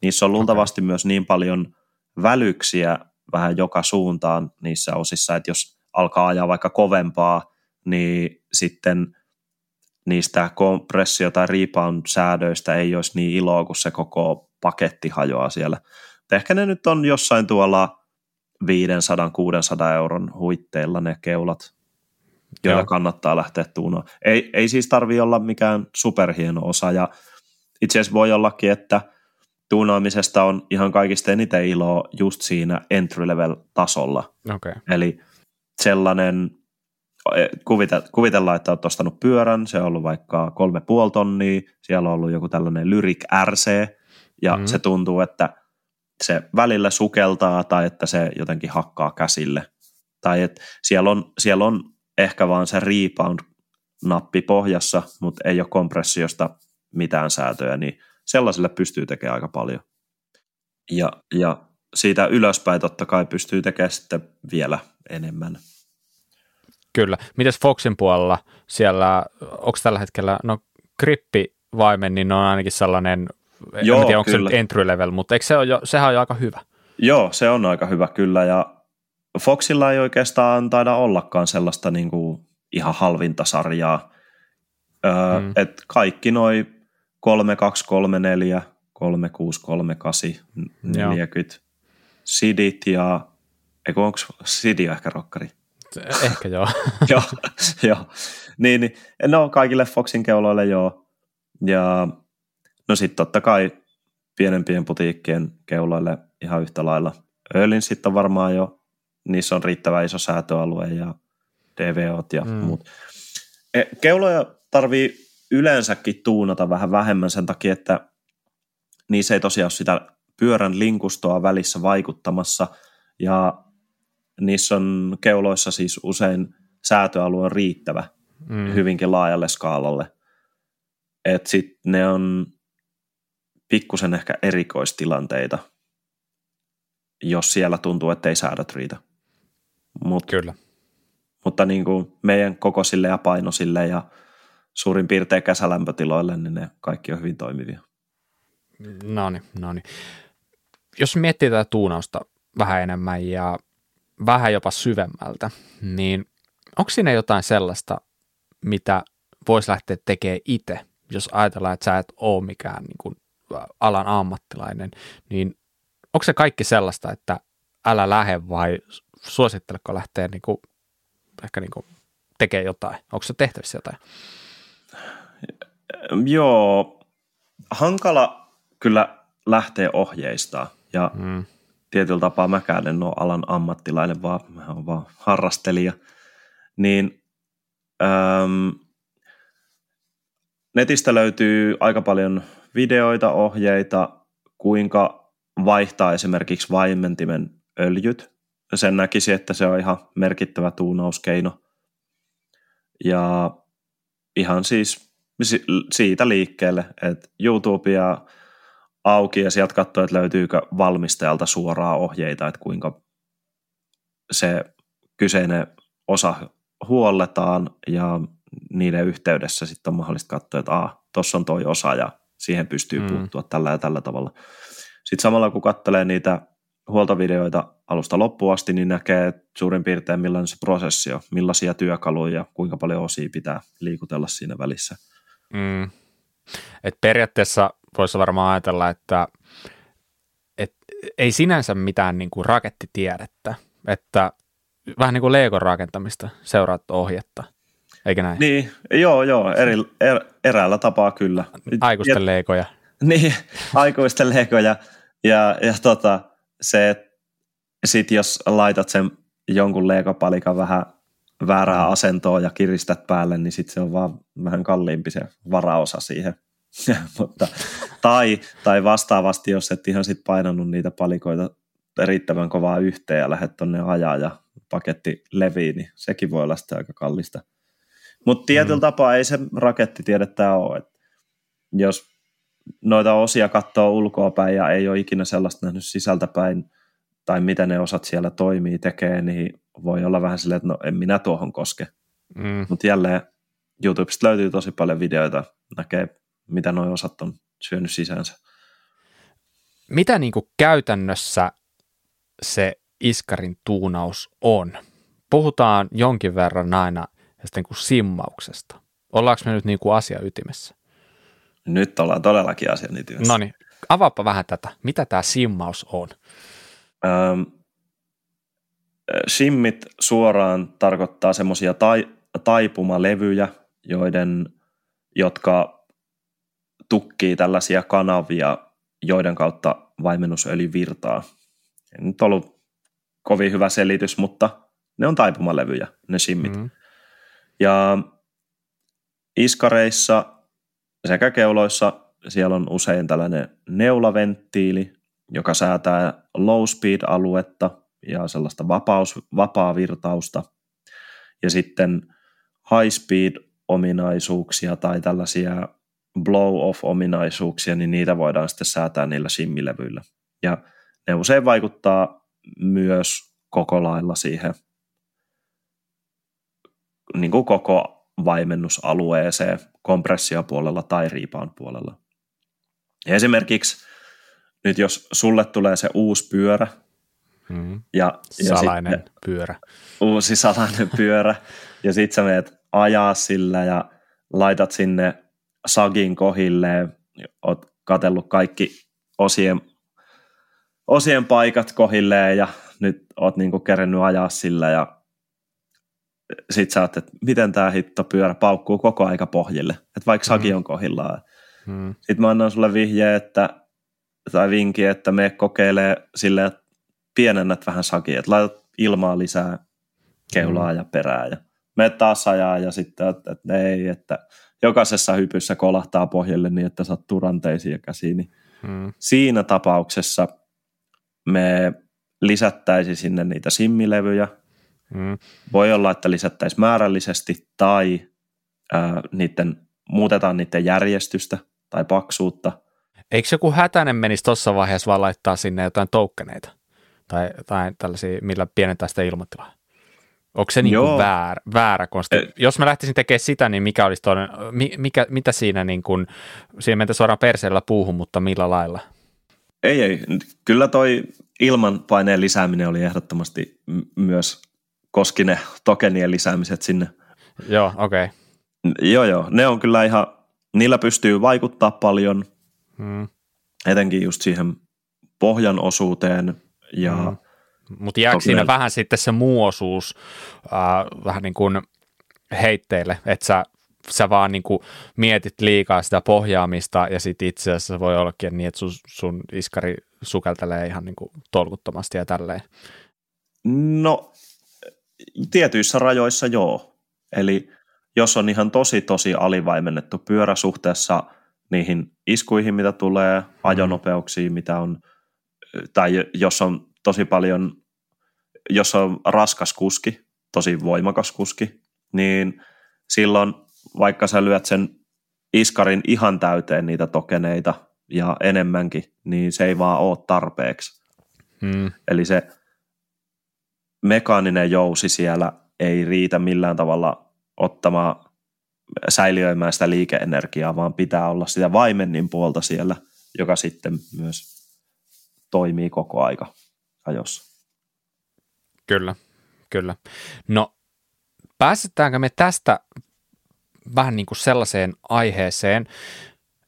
B: Niissä on luultavasti okay. myös niin paljon välyksiä vähän joka suuntaan niissä osissa, että jos alkaa ajaa vaikka kovempaa, niin sitten niistä kompressio- tai rebound-säädöistä ei olisi niin iloa, kun se koko paketti hajoaa siellä. Ehkä ne nyt on jossain tuolla 500-600 euron huitteilla ne keulat, joilla Joo. kannattaa lähteä tuunaan. Ei, ei siis tarvi olla mikään superhieno osa, ja itse asiassa voi ollakin, että tuunaamisesta on ihan kaikista eniten iloa just siinä entry-level-tasolla.
A: Okay.
B: Eli sellainen, e, kuvitellaan, että olet ostanut pyörän, se on ollut vaikka kolme puoli tonnia, siellä on ollut joku tällainen Lyric RC, ja mm. se tuntuu, että se välillä sukeltaa tai että se jotenkin hakkaa käsille. Tai että siellä on, siellä on ehkä vaan se rebound-nappi pohjassa, mutta ei ole kompressiosta mitään säätöjä, niin sellaiselle pystyy tekemään aika paljon. Ja, ja siitä ylöspäin totta kai pystyy tekemään sitten vielä enemmän.
A: Kyllä. Mites Foxin puolella siellä, onko tällä hetkellä, no grippi vaimen, niin on ainakin sellainen, Joo, en tiedä onko kyllä. se entry level, mutta eikö se ole jo, sehän on jo aika hyvä.
B: Joo, se on aika hyvä kyllä ja Foxilla ei oikeastaan taida ollakaan sellaista niin kuin ihan halvinta sarjaa. Öö, mm. et kaikki noi 3234, 3638, 40, Sidit ja, eikö onko Sidi ehkä rokkari?
A: Ehkä joo. *laughs*
B: joo, joo. Niin, niin, no kaikille Foxin keuloille joo. Ja no sitten totta kai pienempien putiikkien keuloille ihan yhtä lailla. Öölin sitten on varmaan jo, niissä on riittävä iso säätöalue ja DVOt ja mm. muut. E, keuloja tarvii yleensäkin tuunata vähän vähemmän sen takia, että niissä ei tosiaan ole sitä pyörän linkustoa välissä vaikuttamassa ja niissä on keuloissa siis usein säätöalue on riittävä mm. hyvinkin laajalle skaalalle. Et sit ne on pikkusen ehkä erikoistilanteita, jos siellä tuntuu, että ei säädöt riitä.
A: Mut, Kyllä.
B: Mutta niin kuin meidän kokoisille ja painosille ja suurin piirtein kesälämpötiloille, niin ne kaikki on hyvin toimivia.
A: No niin, no niin. Jos miettii tätä tuunausta vähän enemmän ja vähän jopa syvemmältä, niin onko siinä jotain sellaista, mitä voisi lähteä tekemään itse, jos ajatellaan, että sä et ole mikään niin kuin alan ammattilainen, niin onko se kaikki sellaista, että älä lähde vai suositteletko lähteä niin kuin, ehkä niin kuin tekemään jotain? Onko se tehtävissä jotain?
B: Joo, hankala kyllä lähteä ohjeistaa ja mm. tietyllä tapaa mäkään en ole alan ammattilainen, vaan mä oon vaan harrastelija. Niin äm, netistä löytyy aika paljon videoita, ohjeita, kuinka vaihtaa esimerkiksi vaimentimen öljyt. Sen näkisi, että se on ihan merkittävä tuunauskeino. Ja ihan siis siitä liikkeelle, että YouTubea auki ja sieltä katsoo, että löytyykö valmistajalta suoraa ohjeita, että kuinka se kyseinen osa huolletaan ja niiden yhteydessä sitten on mahdollista katsoa, että tuossa on toi osa ja siihen pystyy mm. puuttua tällä ja tällä tavalla. Sitten samalla kun katselee niitä huoltovideoita alusta loppuun asti, niin näkee suurin piirtein millainen se prosessi on, millaisia työkaluja, kuinka paljon osia pitää liikutella siinä välissä.
A: Mm. Et periaatteessa voisi varmaan ajatella, että et ei sinänsä mitään niin kuin rakettitiedettä, että vähän niin kuin Legon rakentamista seuraat ohjetta, eikö näin?
B: Niin, joo, joo, eri, er, eräällä tapaa kyllä.
A: Aikuisten ja, leikoja.
B: Niin, *laughs* aikuisten leikoja ja, ja tota, se, että sit jos laitat sen jonkun leikopalikan vähän väärää asentoa ja kiristät päälle, niin sitten se on vaan vähän kalliimpi se varaosa siihen. *laughs* Mutta, tai, tai vastaavasti, jos et ihan sit painanut niitä palikoita riittävän kovaa yhteen ja lähdet tonne ajaa ja paketti levii, niin sekin voi olla sitten aika kallista. Mutta tietyllä mm. tapaa ei se rakettitiedettä ole. Et jos noita osia katsoo ulkoa päin ja ei ole ikinä sellaista nähnyt sisältäpäin, tai miten ne osat siellä toimii, tekee, niin voi olla vähän silleen, että no en minä tuohon koske. Mm. Mutta jälleen YouTubesta löytyy tosi paljon videoita, näkee mitä nuo osat on syönyt sisäänsä.
A: Mitä niin kuin käytännössä se iskarin tuunaus on? Puhutaan jonkin verran aina sitten kuin simmauksesta. Ollaanko me nyt niin kuin asia ytimessä?
B: Nyt ollaan todellakin asian ytimessä.
A: No niin, avaapa vähän tätä. Mitä tämä simmaus on?
B: Ähm, simmit suoraan tarkoittaa semmoisia tai, taipumalevyjä, joiden, jotka tukkii tällaisia kanavia, joiden kautta vaimennusöljy virtaa. Ei nyt ollut kovin hyvä selitys, mutta ne on taipumalevyjä, ne simmit. Mm. Ja iskareissa sekä keuloissa siellä on usein tällainen neulaventtiili, joka säätää low speed-aluetta ja sellaista vapaus, vapaa virtausta. Ja sitten high speed ominaisuuksia tai tällaisia blow-off-ominaisuuksia, niin niitä voidaan sitten säätää niillä simmilevyillä. Ja ne usein vaikuttaa myös koko lailla siihen niin kuin koko vaimennusalueeseen kompressiopuolella tai riipaan puolella. Ja esimerkiksi nyt jos sulle tulee se uusi pyörä,
A: mm. ja, ja salainen sitten, pyörä.
B: Uusi salainen *laughs* pyörä, ja sitten sä menet ajaa sillä ja laitat sinne sagin kohilleen, oot katellut kaikki osien, osien paikat kohilleen ja nyt oot niinku kerennyt ajaa sillä ja sit sä oot, että miten tämä hitto pyörä paukkuu koko aika pohjille, että vaikka sagi mm. on kohillaan. Mm. Sitten mä annan sulle vihje, että, tai vinki, että me kokeilee silleen, että pienennät vähän sakia, että laitat ilmaa lisää keulaa mm. ja perää ja me taas ajaa ja sitten, että, että ei, että jokaisessa hypyssä kolahtaa pohjalle niin, että sattuu ranteisiin ja käsiin. Niin mm. Siinä tapauksessa me lisättäisiin sinne niitä simmilevyjä. Mm. Voi olla, että lisättäisiin määrällisesti tai ää, niiden, muutetaan niiden järjestystä tai paksuutta.
A: Eikö joku hätäinen menisi tuossa vaiheessa vaan laittaa sinne jotain toukkeneita tai, tai tällaisia, millä pienentää sitä ilmatilaa? Onko se niin kuin väärä, väärä konsti? E- Jos mä lähtisin tekemään sitä, niin mikä olisi toinen, mikä, mitä siinä niin kuin, siinä mentä suoraan perseellä puuhun, mutta millä lailla?
B: Ei, ei. Kyllä toi ilmanpaineen lisääminen oli ehdottomasti myös koski ne tokenien lisäämiset sinne.
A: Joo, okei. Okay.
B: Joo, joo. Ne on kyllä ihan, niillä pystyy vaikuttaa paljon. Etenkin just siihen pohjan osuuteen ja hmm
A: mutta jääkö Toki siinä vähän sitten se muu osuus äh, vähän niin kuin heitteille, että sä, sä vaan niin kuin mietit liikaa sitä pohjaamista ja sitten itse asiassa voi ollakin niin, että sun, sun iskari sukeltelee ihan niin kuin tolkuttomasti ja tälleen.
B: No tietyissä rajoissa joo. Eli jos on ihan tosi tosi alivaimennettu pyörä suhteessa niihin iskuihin, mitä tulee, mm. ajonopeuksiin, mitä on, tai jos on tosi paljon jos on raskas kuski, tosi voimakas kuski, niin silloin vaikka sä lyöt sen iskarin ihan täyteen niitä tokeneita ja enemmänkin, niin se ei vaan ole tarpeeksi. Hmm. Eli se mekaaninen jousi siellä ei riitä millään tavalla ottamaan säiliöimään sitä liikeenergiaa, vaan pitää olla sitä vaimennin puolta siellä, joka sitten myös toimii koko aika ajossa.
A: Kyllä, kyllä. No, pääsetäänkö me tästä vähän niin kuin sellaiseen aiheeseen,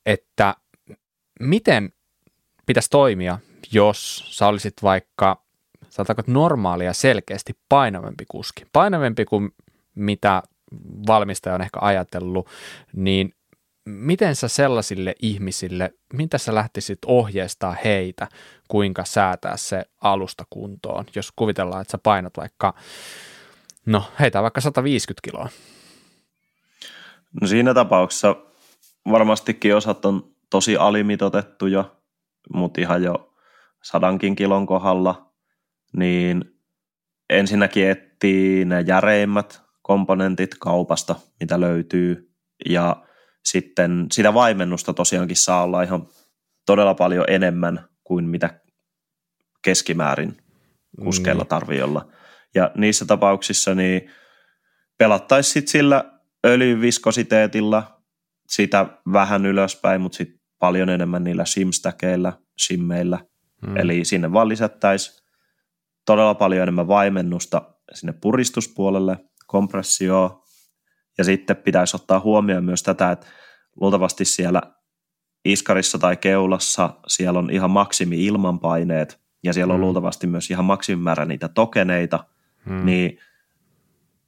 A: että miten pitäisi toimia, jos sä olisit vaikka, sanotaanko normaalia selkeästi painavampi kuski, painavampi kuin mitä valmistaja on ehkä ajatellut, niin miten sä sellaisille ihmisille, mitä sä lähtisit ohjeistaa heitä, kuinka säätää se alusta kuntoon, jos kuvitellaan, että sä painat vaikka, no heitä vaikka 150 kiloa.
B: No siinä tapauksessa varmastikin osat on tosi alimitotettuja, mutta ihan jo sadankin kilon kohdalla, niin ensinnäkin etsii ne järeimmät komponentit kaupasta, mitä löytyy, ja sitten sitä vaimennusta tosiaankin saa olla ihan todella paljon enemmän kuin mitä keskimäärin kuskeilla mm. tarvii olla. Ja niissä tapauksissa niin pelattaisiin sillä öljyviskositeetilla sitä vähän ylöspäin, mutta sitten paljon enemmän niillä simstäkeillä, simmeillä. Mm. Eli sinne vaan lisättäisiin todella paljon enemmän vaimennusta sinne puristuspuolelle, kompressio Ja sitten pitäisi ottaa huomioon myös tätä, että luultavasti siellä iskarissa tai keulassa siellä on ihan maksimi ilmanpaineet ja siellä on mm. luultavasti myös ihan maksimimäärä niitä tokeneita, mm. niin,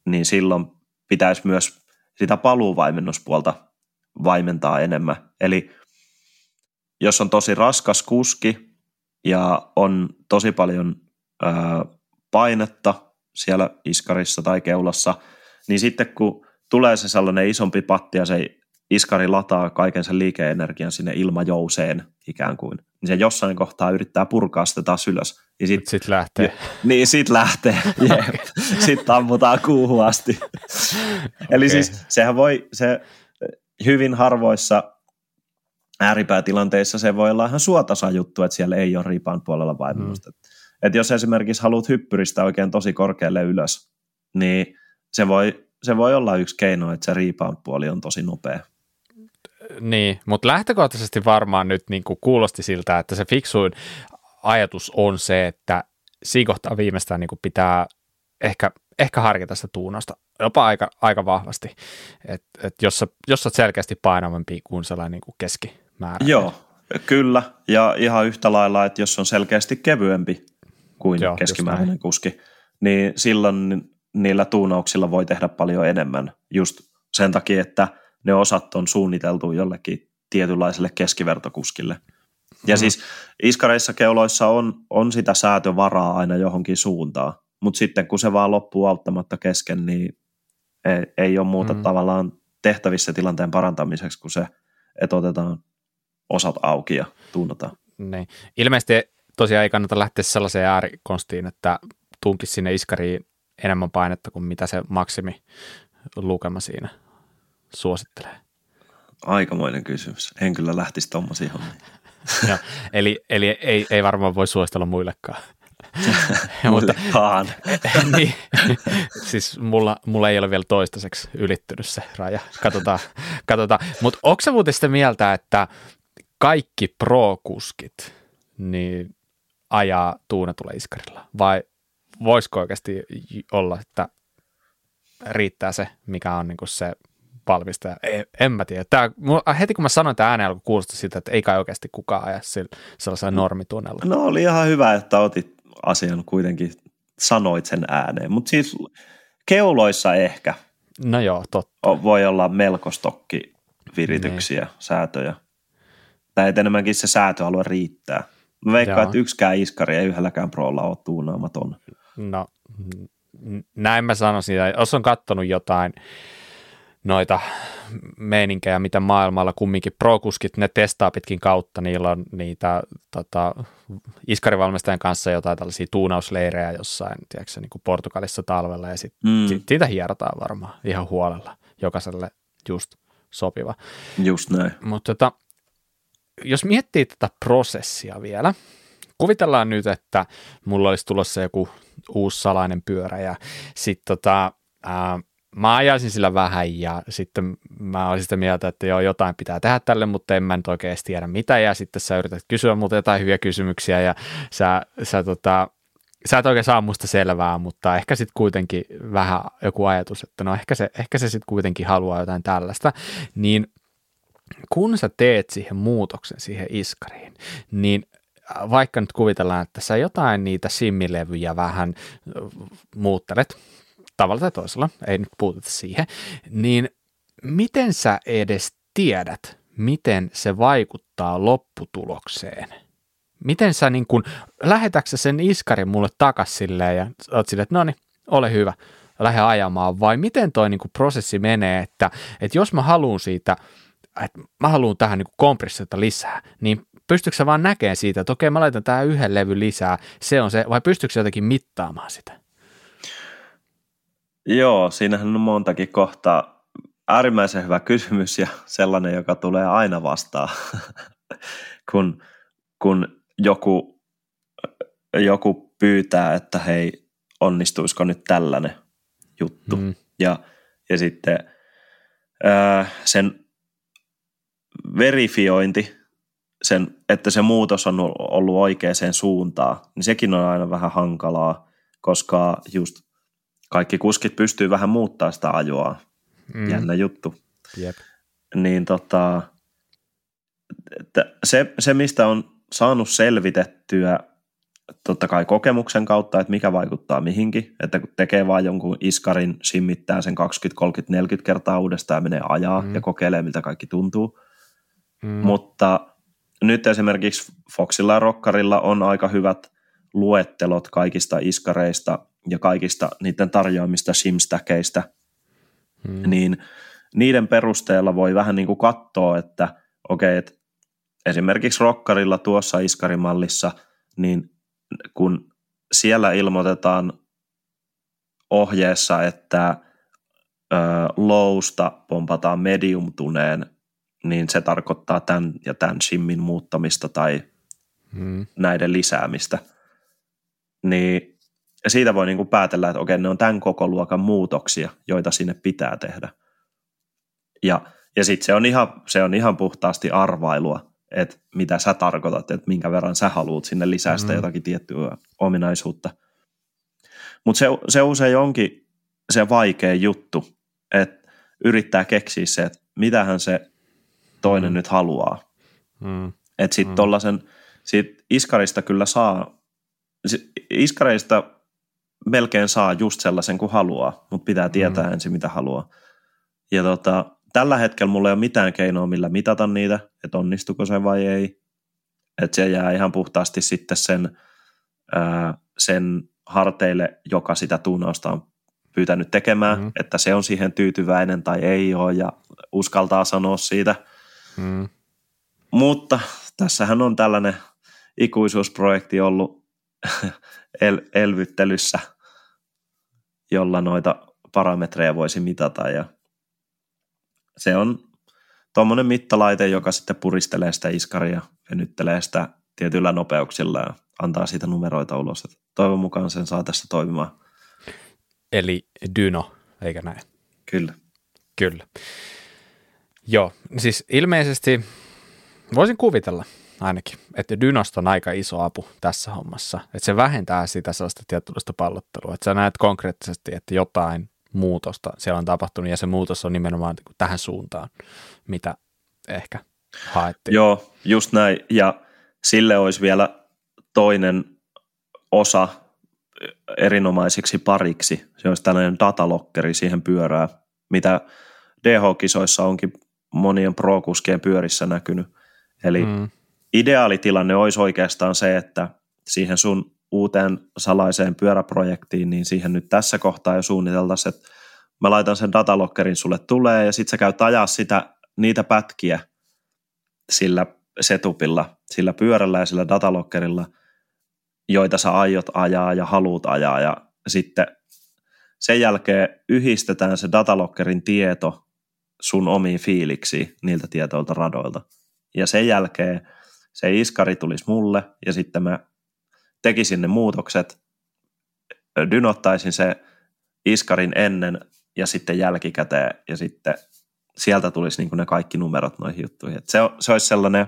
B: niin silloin pitäisi myös sitä paluuvaimennuspuolta vaimentaa enemmän. Eli jos on tosi raskas kuski ja on tosi paljon ää, painetta siellä iskarissa tai keulassa, niin sitten kun tulee se sellainen isompi patti ja se iskari lataa kaiken sen liikeenergian sinne ilmajouseen ikään kuin, niin se jossain kohtaa yrittää purkaa sitä taas ylös.
A: Niin sitten sit lähtee.
B: Niin, sit lähtee. *laughs* okay. Sitten ammutaan kuuhun asti. okay. *laughs* Eli siis sehän voi, se hyvin harvoissa ääripäätilanteissa se voi olla ihan suotasa juttu, että siellä ei ole riipaan puolella vaimennusta. Mm. Et jos esimerkiksi haluat hyppyristä oikein tosi korkealle ylös, niin se voi, se voi olla yksi keino, että se riipaan puoli on tosi nopea.
A: Niin, mutta lähtökohtaisesti varmaan nyt niin kuin kuulosti siltä, että se fiksuin ajatus on se, että siinä kohtaa viimeistään niin kuin pitää ehkä, ehkä harkita sitä tuunosta jopa aika, aika vahvasti, että et jos, sä, jos sä oot selkeästi painavampi kuin sellainen niin kuin keskimäärä.
B: Joo, kyllä, ja ihan yhtä lailla, että jos on selkeästi kevyempi kuin Joo, keskimääräinen kuski, niin silloin niillä tuunauksilla voi tehdä paljon enemmän just sen takia, että – ne osat on suunniteltu jollekin tietynlaiselle keskivertokuskille. Ja mm. siis iskareissa keuloissa on, on sitä säätövaraa aina johonkin suuntaan, mutta sitten kun se vaan loppuu auttamatta kesken, niin ei, ei ole muuta mm. tavallaan tehtävissä tilanteen parantamiseksi, kun se, että otetaan osat auki ja tunnataan.
A: Niin. Ilmeisesti tosiaan ei kannata lähteä sellaiseen äärikonstiin, että tunkisi sinne iskariin enemmän painetta kuin mitä se maksimi lukema siinä suosittelee?
B: Aikamoinen kysymys. En kyllä lähtisi tuommoisiin hommiin. *laughs*
A: ja, eli eli ei, ei varmaan voi suositella muillekaan. *laughs*
B: Muillekaan. *laughs*
A: niin, siis mulla, mulla ei ole vielä toistaiseksi ylittynyt se raja. Katsotaan. katsotaan. Mutta onko se muuten sitä mieltä, että kaikki pro-kuskit niin ajaa tuunetulla iskarilla? Vai voisiko oikeasti olla, että riittää se, mikä on niin se valmistaja. En, en mä tiedä. Tää, heti kun mä sanoin tämän ääneen, alkoi kuulostaa sitä, että ei kai oikeasti kukaan aja sellaisella mm. normitunnella.
B: No oli ihan hyvä, että otit asian kuitenkin, sanoit sen ääneen. Mutta siis keuloissa ehkä.
A: No joo, totta.
B: Voi olla melko stokki virityksiä, niin. säätöjä. Tai enemmänkin se säätöalue riittää. Mä veikkaan, Joo. että yksikään iskari ei yhdelläkään prolla ole tuunaamaton.
A: No, näin mä sanoisin. Jos on kattonut jotain noita meininkejä, mitä maailmalla kumminkin prokuskit, ne testaa pitkin kautta, niillä on niitä tota, iskarivalmistajan kanssa jotain tällaisia tuunausleirejä jossain, tiedätkö, niin kuin Portugalissa talvella, ja sitten mm. sit, siitä hierotaan varmaan ihan huolella, jokaiselle just sopiva.
B: Just näin.
A: Mutta tota, jos miettii tätä prosessia vielä, kuvitellaan nyt, että mulla olisi tulossa joku uusi salainen pyörä, ja sitten tota, mä ajaisin sillä vähän ja sitten mä olisin sitä mieltä, että joo, jotain pitää tehdä tälle, mutta en mä nyt oikein tiedä mitä. Ja sitten sä yrität kysyä multa jotain hyviä kysymyksiä ja sä, sä, tota, sä et oikein saa musta selvää, mutta ehkä sitten kuitenkin vähän joku ajatus, että no ehkä se, ehkä se sitten kuitenkin haluaa jotain tällaista, niin kun sä teet siihen muutoksen siihen iskariin, niin vaikka nyt kuvitellaan, että sä jotain niitä simmilevyjä vähän muuttelet, tavalla tai toisella, ei nyt puututa siihen, niin miten sä edes tiedät, miten se vaikuttaa lopputulokseen? Miten sä niin kun, lähetäksä sen iskarin mulle takas silleen ja oot silleen, että no niin, ole hyvä, lähde ajamaan, vai miten toi niin prosessi menee, että, että jos mä haluan siitä, että mä haluan tähän niin kompressiota lisää, niin pystyykö sä vaan näkemään siitä, että okei, mä laitan tähän yhden levy lisää, se on se, vai pystyykö sä jotenkin mittaamaan sitä?
B: Joo, siinähän on montakin kohtaa. Äärimmäisen hyvä kysymys ja sellainen, joka tulee aina vastaan, *laughs* kun, kun joku, joku pyytää, että hei, onnistuisiko nyt tällainen juttu. Mm. Ja, ja sitten ää, sen verifiointi, sen, että se muutos on ollut oikeaan suuntaan, niin sekin on aina vähän hankalaa, koska just kaikki kuskit pystyy vähän muuttaa sitä ajoa mm. jännä juttu.
A: Jep.
B: Niin tota, että se, se, mistä on saanut selvitettyä totta kai kokemuksen kautta, että mikä vaikuttaa mihinkin, että kun tekee vaan jonkun iskarin, simmittää sen 20, 30, 40 kertaa uudestaan ja menee ajaa mm. ja kokeilee, miltä kaikki tuntuu. Mm. Mutta nyt esimerkiksi Foxilla ja Rockarilla on aika hyvät luettelot kaikista iskareista ja kaikista niiden tarjoamista simstäkeistä, mm. niin niiden perusteella voi vähän niin kuin katsoa, että okei, okay, että esimerkiksi Rockarilla tuossa iskarimallissa, niin kun siellä ilmoitetaan ohjeessa, että ö, lowsta pompataan medium-tuneen, niin se tarkoittaa tämän ja tämän simmin muuttamista tai hmm. näiden lisäämistä. Niin siitä voi niin kuin päätellä, että okei, ne on tämän koko luokan muutoksia, joita sinne pitää tehdä. Ja, ja sitten se, on ihan, se on ihan puhtaasti arvailua, että mitä sä tarkoitat, että minkä verran sä haluat sinne lisää sitä mm. jotakin tiettyä ominaisuutta. Mutta se, se usein onkin se vaikea juttu, että yrittää keksiä se, että mitähän se toinen nyt haluaa. Mm. Että sitten mm. tollasen, sit iskarista kyllä saa, iskareista melkein saa just sellaisen kuin haluaa, mutta pitää tietää mm. ensin mitä haluaa. Ja tota, tällä hetkellä mulla ei ole mitään keinoa, millä mitata niitä, että onnistuko se vai ei. Että se jää ihan puhtaasti sitten sen, ää, sen harteille, joka sitä tuunausta on pyytänyt tekemään, mm. että se on siihen tyytyväinen tai ei ole ja uskaltaa sanoa siitä. Mm. Mutta tässähän on tällainen ikuisuusprojekti ollut *laughs* el- elvyttelyssä, jolla noita parametreja voisi mitata ja se on tuommoinen mittalaite, joka sitten puristelee sitä iskaria, venyttelee sitä tietyillä nopeuksilla ja antaa siitä numeroita ulos. Toivon mukaan sen saa tässä toimimaan.
A: Eli dyno, eikä näin?
B: Kyllä.
A: Kyllä. Joo, siis ilmeisesti voisin kuvitella ainakin, että Dynosta on aika iso apu tässä hommassa. Että se vähentää sitä sellaista tietynlaista pallottelua. Että sä näet konkreettisesti, että jotain muutosta siellä on tapahtunut ja se muutos on nimenomaan tähän suuntaan, mitä ehkä haettiin.
B: Joo, just näin. Ja sille olisi vielä toinen osa erinomaiseksi pariksi. Se olisi tällainen datalokkeri siihen pyörää, mitä DH-kisoissa onkin monien pro-kuskien pyörissä näkynyt. Eli mm. ideaalitilanne olisi oikeastaan se, että siihen sun uuteen salaiseen pyöräprojektiin, niin siihen nyt tässä kohtaa jo suunniteltaisiin, että mä laitan sen datalokkerin sulle tulee ja sitten sä käyt ajaa sitä, niitä pätkiä sillä setupilla, sillä pyörällä ja sillä datalokkerilla, joita sä aiot ajaa ja haluut ajaa ja sitten sen jälkeen yhdistetään se datalokkerin tieto sun omiin fiiliksiin niiltä tietoilta radoilta. Ja sen jälkeen se iskari tulisi mulle ja sitten mä tekisin ne muutokset, dynottaisin se iskarin ennen ja sitten jälkikäteen ja sitten sieltä tulisi niin ne kaikki numerot noihin juttuihin. Et se, se olisi sellainen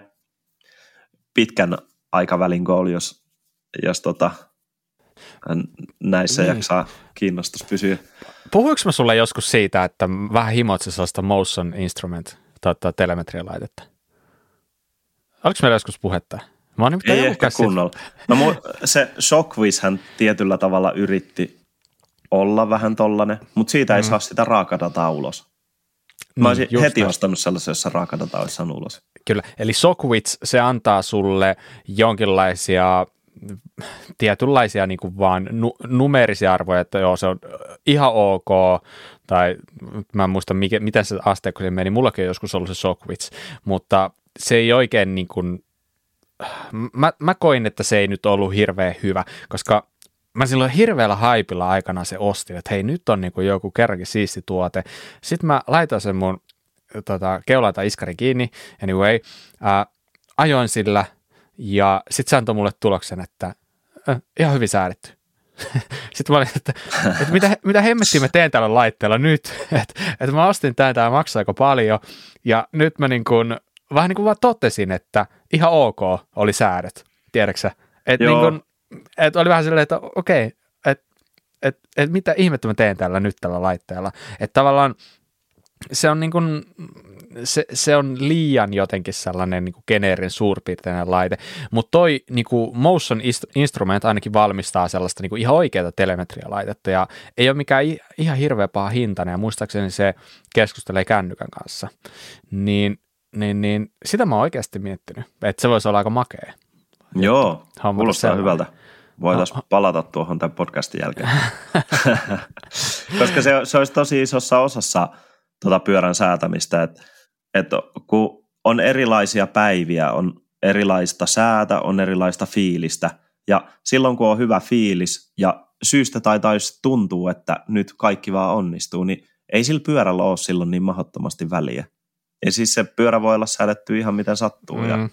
B: pitkän aikavälin goal, jos, jos tota, näissä niin. jaksaa kiinnostus pysyä.
A: Puhuinko mä sulle joskus siitä, että vähän himoitse sellaista motion instrument, tota, telemetrialaitetta? Oliko meillä joskus puhetta?
B: Mä oon Ei ehkä kunnolla. No se Shockwizhän tietyllä tavalla yritti olla vähän tollanen, mutta siitä ei mm. saa sitä raakadataa ulos. Mä mm, olisin heti näin. ostanut sellaisen, jossa raakadata olisi saanut ulos.
A: Kyllä, eli Shockwitz, se antaa sulle jonkinlaisia tietynlaisia niin kuin vaan nu- numerisia arvoja, että joo, se on ihan ok, tai mä en muista, mikä, miten se asteekko se meni, mullakin on joskus ollut se Shockwitz, mutta se ei oikein niin kuin, mä, mä koin, että se ei nyt ollut hirveän hyvä, koska mä silloin hirveällä haipilla aikana se ostin, että hei nyt on niin kuin joku kerrankin siisti tuote. Sitten mä laitoin sen mun tota, keulaita iskari kiinni, anyway, ää, ajoin sillä ja sitten se antoi mulle tuloksen, että äh, ihan hyvin säädetty. *laughs* Sitten mä olin, että, että mitä, mitä hemmettiä mä teen tällä laitteella nyt, *laughs* että, että mä ostin tämän, tämä maksaa aika paljon, ja nyt mä niin kuin, vähän niin kuin vaan totesin, että ihan ok oli säädöt, tiedäksä, että niin kuin, et oli vähän silleen, että okei, että et, et mitä ihmettä mä teen tällä nyt tällä laitteella. Että tavallaan se on niin kuin, se, se on liian jotenkin sellainen niin geneerin suurpiirteinen laite, mutta toi niin kuin Motion Instrument ainakin valmistaa sellaista niin kuin ihan oikeaa telemetrialaitetta ja ei ole mikään ihan hirveä paha hintainen ja muistaakseni se keskustelee kännykän kanssa, niin, niin, niin sitä mä oon oikeasti miettinyt, että se voisi olla aika makea.
B: Joo, kuulostaa hyvältä. Voitaisiin no. palata tuohon tämän podcastin jälkeen. *laughs* Koska se, se olisi tosi isossa osassa tuota pyörän säätämistä, että että kun on erilaisia päiviä, on erilaista säätä, on erilaista fiilistä, ja silloin kun on hyvä fiilis ja syystä tai taisi tuntuu, että nyt kaikki vaan onnistuu, niin ei sillä pyörällä ole silloin niin mahdottomasti väliä. Ja siis se pyörä voi olla säädetty ihan miten sattuu. Mm. Ja,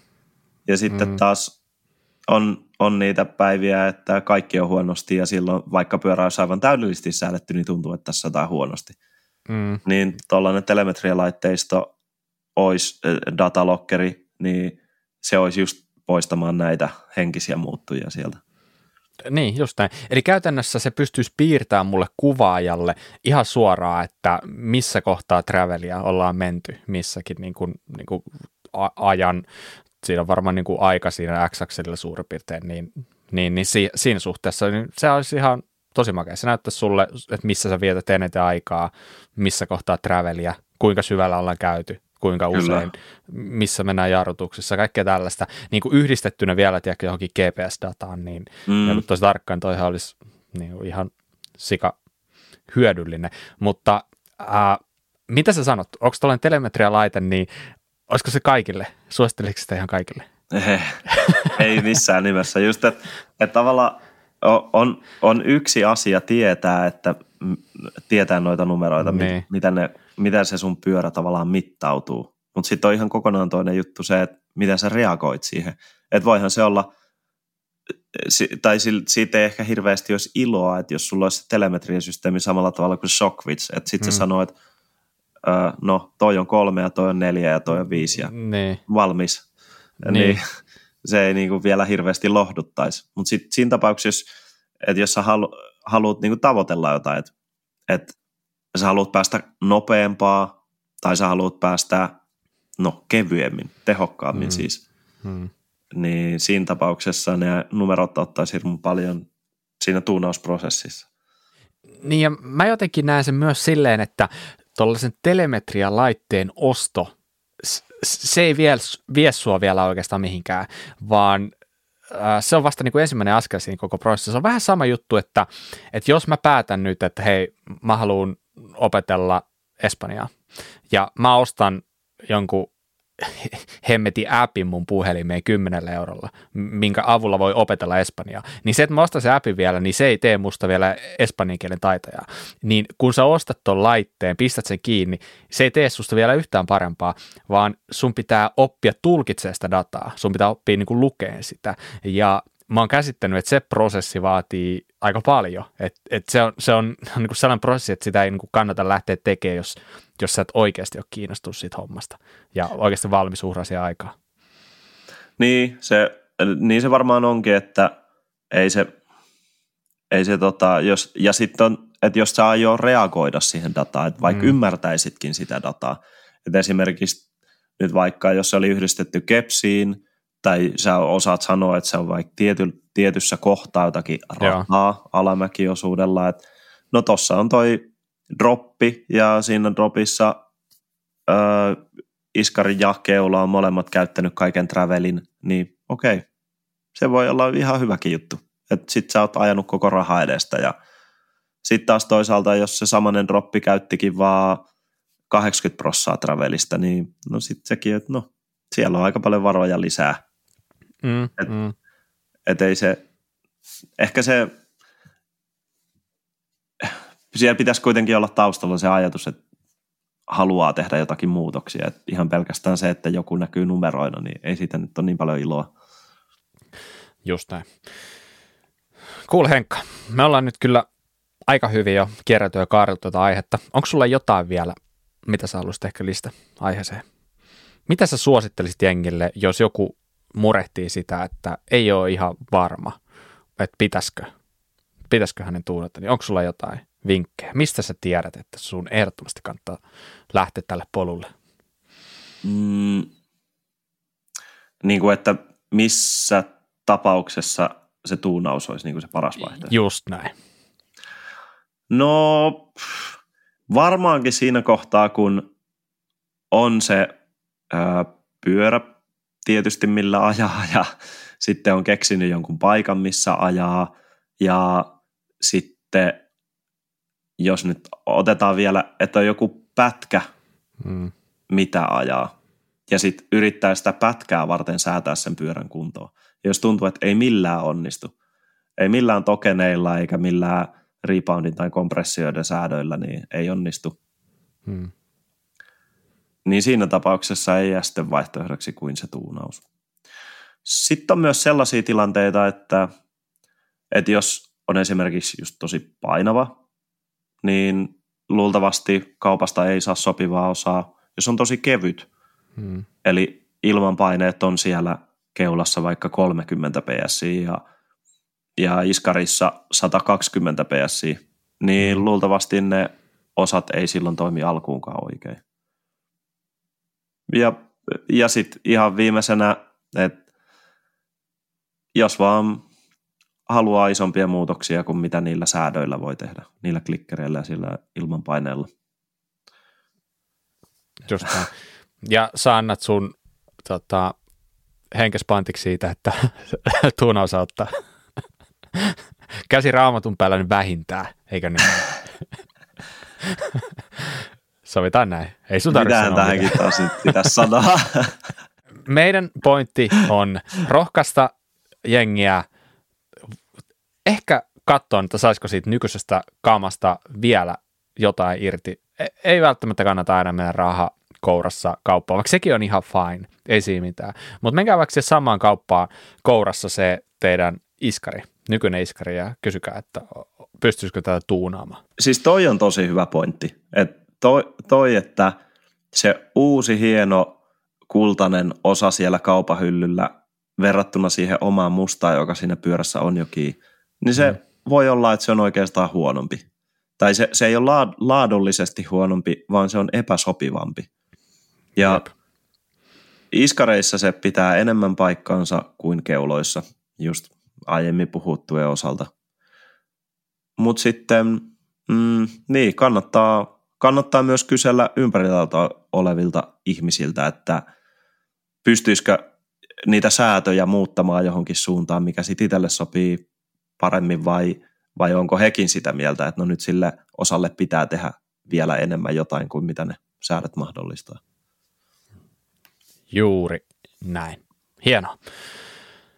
B: ja sitten mm. taas on, on niitä päiviä, että kaikki on huonosti ja silloin vaikka pyörä olisi aivan täydellisesti säädetty, niin tuntuu, että tässä on huonosti. Mm. Niin tuollainen telemetrialaitteisto olisi datalokkeri, niin se olisi just poistamaan näitä henkisiä muuttujia sieltä.
A: Niin, just näin. Eli käytännössä se pystyisi piirtämään mulle kuvaajalle ihan suoraan, että missä kohtaa travelia ollaan menty missäkin niin kuin, niin kuin ajan. Siinä on varmaan niin kuin aika siinä x suurin piirtein, niin, niin, niin si, siinä suhteessa niin se olisi ihan tosi makea. Se näyttäisi sulle, että missä sä vietät eniten aikaa, missä kohtaa travelia, kuinka syvällä ollaan käyty, kuinka usein, Kyllä. missä mennään jarrutuksissa, kaikkea tällaista. Niin kuin yhdistettynä vielä tiedätkö, johonkin GPS-dataan, niin mm. tosi tarkkaan toihan olisi niin kuin ihan sika hyödyllinen. Mutta äh, mitä sä sanot, onko tällainen telemetria-laite, niin olisiko se kaikille? Suositteliko sitä ihan kaikille?
B: Ei, ei missään nimessä. Just, että et tavallaan on, on yksi asia tietää, että tietää noita numeroita, niin. mitä ne miten se sun pyörä tavallaan mittautuu. Mutta sitten on ihan kokonaan toinen juttu se, että miten sä reagoit siihen. Että voihan se olla, tai siitä ei ehkä hirveästi olisi iloa, että jos sulla olisi se telemetriasysteemi samalla tavalla kuin Shockwitz, että sitten mm. se sanoo, että no toi on kolme ja toi on neljä ja toi on viisi ja niin. valmis. Niin. niin *laughs* se ei niinku vielä hirveästi lohduttaisi. Mutta sitten siinä tapauksessa, että jos sä halu, haluat niinku tavoitella jotain, että et sä haluat päästä nopeampaa tai sä haluat päästä no, kevyemmin, tehokkaammin mm. siis, mm. niin siinä tapauksessa ne numerot ottaisi hirveän paljon siinä tuunausprosessissa.
A: Niin ja mä jotenkin näen sen myös silleen, että tuollaisen telemetrialaitteen osto, se ei vie, vie sua vielä oikeastaan mihinkään, vaan se on vasta niin kuin ensimmäinen askel siinä koko prosessissa. Se on vähän sama juttu, että, että jos mä päätän nyt, että hei, mä haluan opetella Espanjaa. Ja mä ostan jonkun *laughs* hemmeti appin mun puhelimeen 10 eurolla, minkä avulla voi opetella espanjaa, niin se, että mä ostan se appi vielä, niin se ei tee musta vielä espanjan kielen taitajaa. Niin kun sä ostat ton laitteen, pistät sen kiinni, se ei tee susta vielä yhtään parempaa, vaan sun pitää oppia tulkitsemaan sitä dataa, sun pitää oppia niin kuin lukeen sitä, ja mä oon käsittänyt, että se prosessi vaatii aika paljon. Et, et se on, se on niin kuin sellainen prosessi, että sitä ei niin kuin kannata lähteä tekemään, jos, jos sä et oikeasti ole kiinnostunut siitä hommasta ja oikeasti valmis uhrasi aikaa.
B: Niin se, niin se varmaan onkin, että ei se, ei se tota, jos, ja sitten on, että jos sä aioo reagoida siihen dataan, että vaikka mm. ymmärtäisitkin sitä dataa, että esimerkiksi nyt vaikka jos se oli yhdistetty kepsiin, tai sä osaat sanoa, että se on vaikka tiety, tietyssä kohtaa jotakin rahaa alamäkiosuudella, että no tossa on toi droppi ja siinä dropissa ö, Iskari ja Keula on molemmat käyttänyt kaiken travelin, niin okei, se voi olla ihan hyväkin juttu. Että sit sä oot ajanut koko raha edestä ja sitten taas toisaalta, jos se samanen droppi käyttikin vaan 80 prossaa travelista, niin no sitten sekin, että no siellä on aika paljon varoja lisää Mm, et, mm. et ei se, ehkä se, siellä pitäisi kuitenkin olla taustalla se ajatus, että haluaa tehdä jotakin muutoksia. Et ihan pelkästään se, että joku näkyy numeroina, niin ei siitä nyt ole niin paljon iloa.
A: Just näin. Kuule Henkka, me ollaan nyt kyllä aika hyvin jo kierrätty ja kaareltu tätä aihetta. Onko sulla jotain vielä, mitä sä haluaisit ehkä listä aiheeseen? Mitä sä suosittelisit jengille, jos joku murehtii sitä, että ei ole ihan varma, että pitäisikö, pitäisikö hänen tuunata, niin onko sulla jotain vinkkejä? Mistä sä tiedät, että sun ehdottomasti kannattaa lähteä tälle polulle?
B: Mm, niin kuin, että missä tapauksessa se tuunaus olisi niin kuin se paras vaihtoehto?
A: Just näin.
B: No varmaankin siinä kohtaa, kun on se ää, pyörä tietysti millä ajaa ja sitten on keksinyt jonkun paikan, missä ajaa ja sitten jos nyt otetaan vielä, että on joku pätkä, mm. mitä ajaa ja sitten yrittää sitä pätkää varten säätää sen pyörän kuntoon. Ja jos tuntuu, että ei millään onnistu, ei millään tokeneilla eikä millään reboundin tai kompressioiden säädöillä, niin ei onnistu. Hmm. Niin siinä tapauksessa ei jää sitten vaihtoehdoksi kuin se tuunaus. Sitten on myös sellaisia tilanteita, että, että jos on esimerkiksi just tosi painava, niin luultavasti kaupasta ei saa sopivaa osaa, jos on tosi kevyt. Hmm. Eli ilmanpaineet on siellä keulassa vaikka 30 psi ja, ja iskarissa 120 psi, niin hmm. luultavasti ne osat ei silloin toimi alkuunkaan oikein. Ja, ja sitten ihan viimeisenä, että jos vaan haluaa isompia muutoksia kuin mitä niillä säädöillä voi tehdä, niillä klikkereillä ja sillä ilmanpaineella.
A: Just. Ja sä annat sun tota, henkespantiksi siitä, että *laughs* tuunaus ottaa käsi raamatun päällä nyt vähintään, eikö niin? *laughs* Sovitaan näin. Ei sun tarvitse
B: sanoa tähänkin taas pitäisi sanoa? *laughs*
A: Meidän pointti on rohkaista jengiä ehkä katsoa, että saisiko siitä nykyisestä kamasta vielä jotain irti. E- ei välttämättä kannata aina mennä raha kourassa kauppaan, vaikka sekin on ihan fine, ei siinä mitään. Mutta menkää vaikka se samaan kauppaan kourassa se teidän iskari, nykyinen iskari ja kysykää, että pystyisikö tätä tuunaamaan.
B: Siis toi on tosi hyvä pointti. Et toi, toi, että se uusi hieno kultainen osa siellä kaupahyllyllä verrattuna siihen omaan mustaan, joka siinä pyörässä on jokin, niin se mm. voi olla, että se on oikeastaan huonompi. Tai se, se ei ole laadullisesti huonompi, vaan se on epäsopivampi. Ja Jep. iskareissa se pitää enemmän paikkaansa kuin keuloissa, just aiemmin puhuttujen osalta. Mutta sitten, mm, niin, kannattaa, kannattaa myös kysellä ympäriltä olevilta ihmisiltä, että pystyisikö niitä säätöjä muuttamaan johonkin suuntaan, mikä sitten itselle sopii paremmin vai, vai onko hekin sitä mieltä, että no nyt sille osalle pitää tehdä vielä enemmän jotain kuin mitä ne säädöt mahdollistaa.
A: Juuri näin. Hienoa.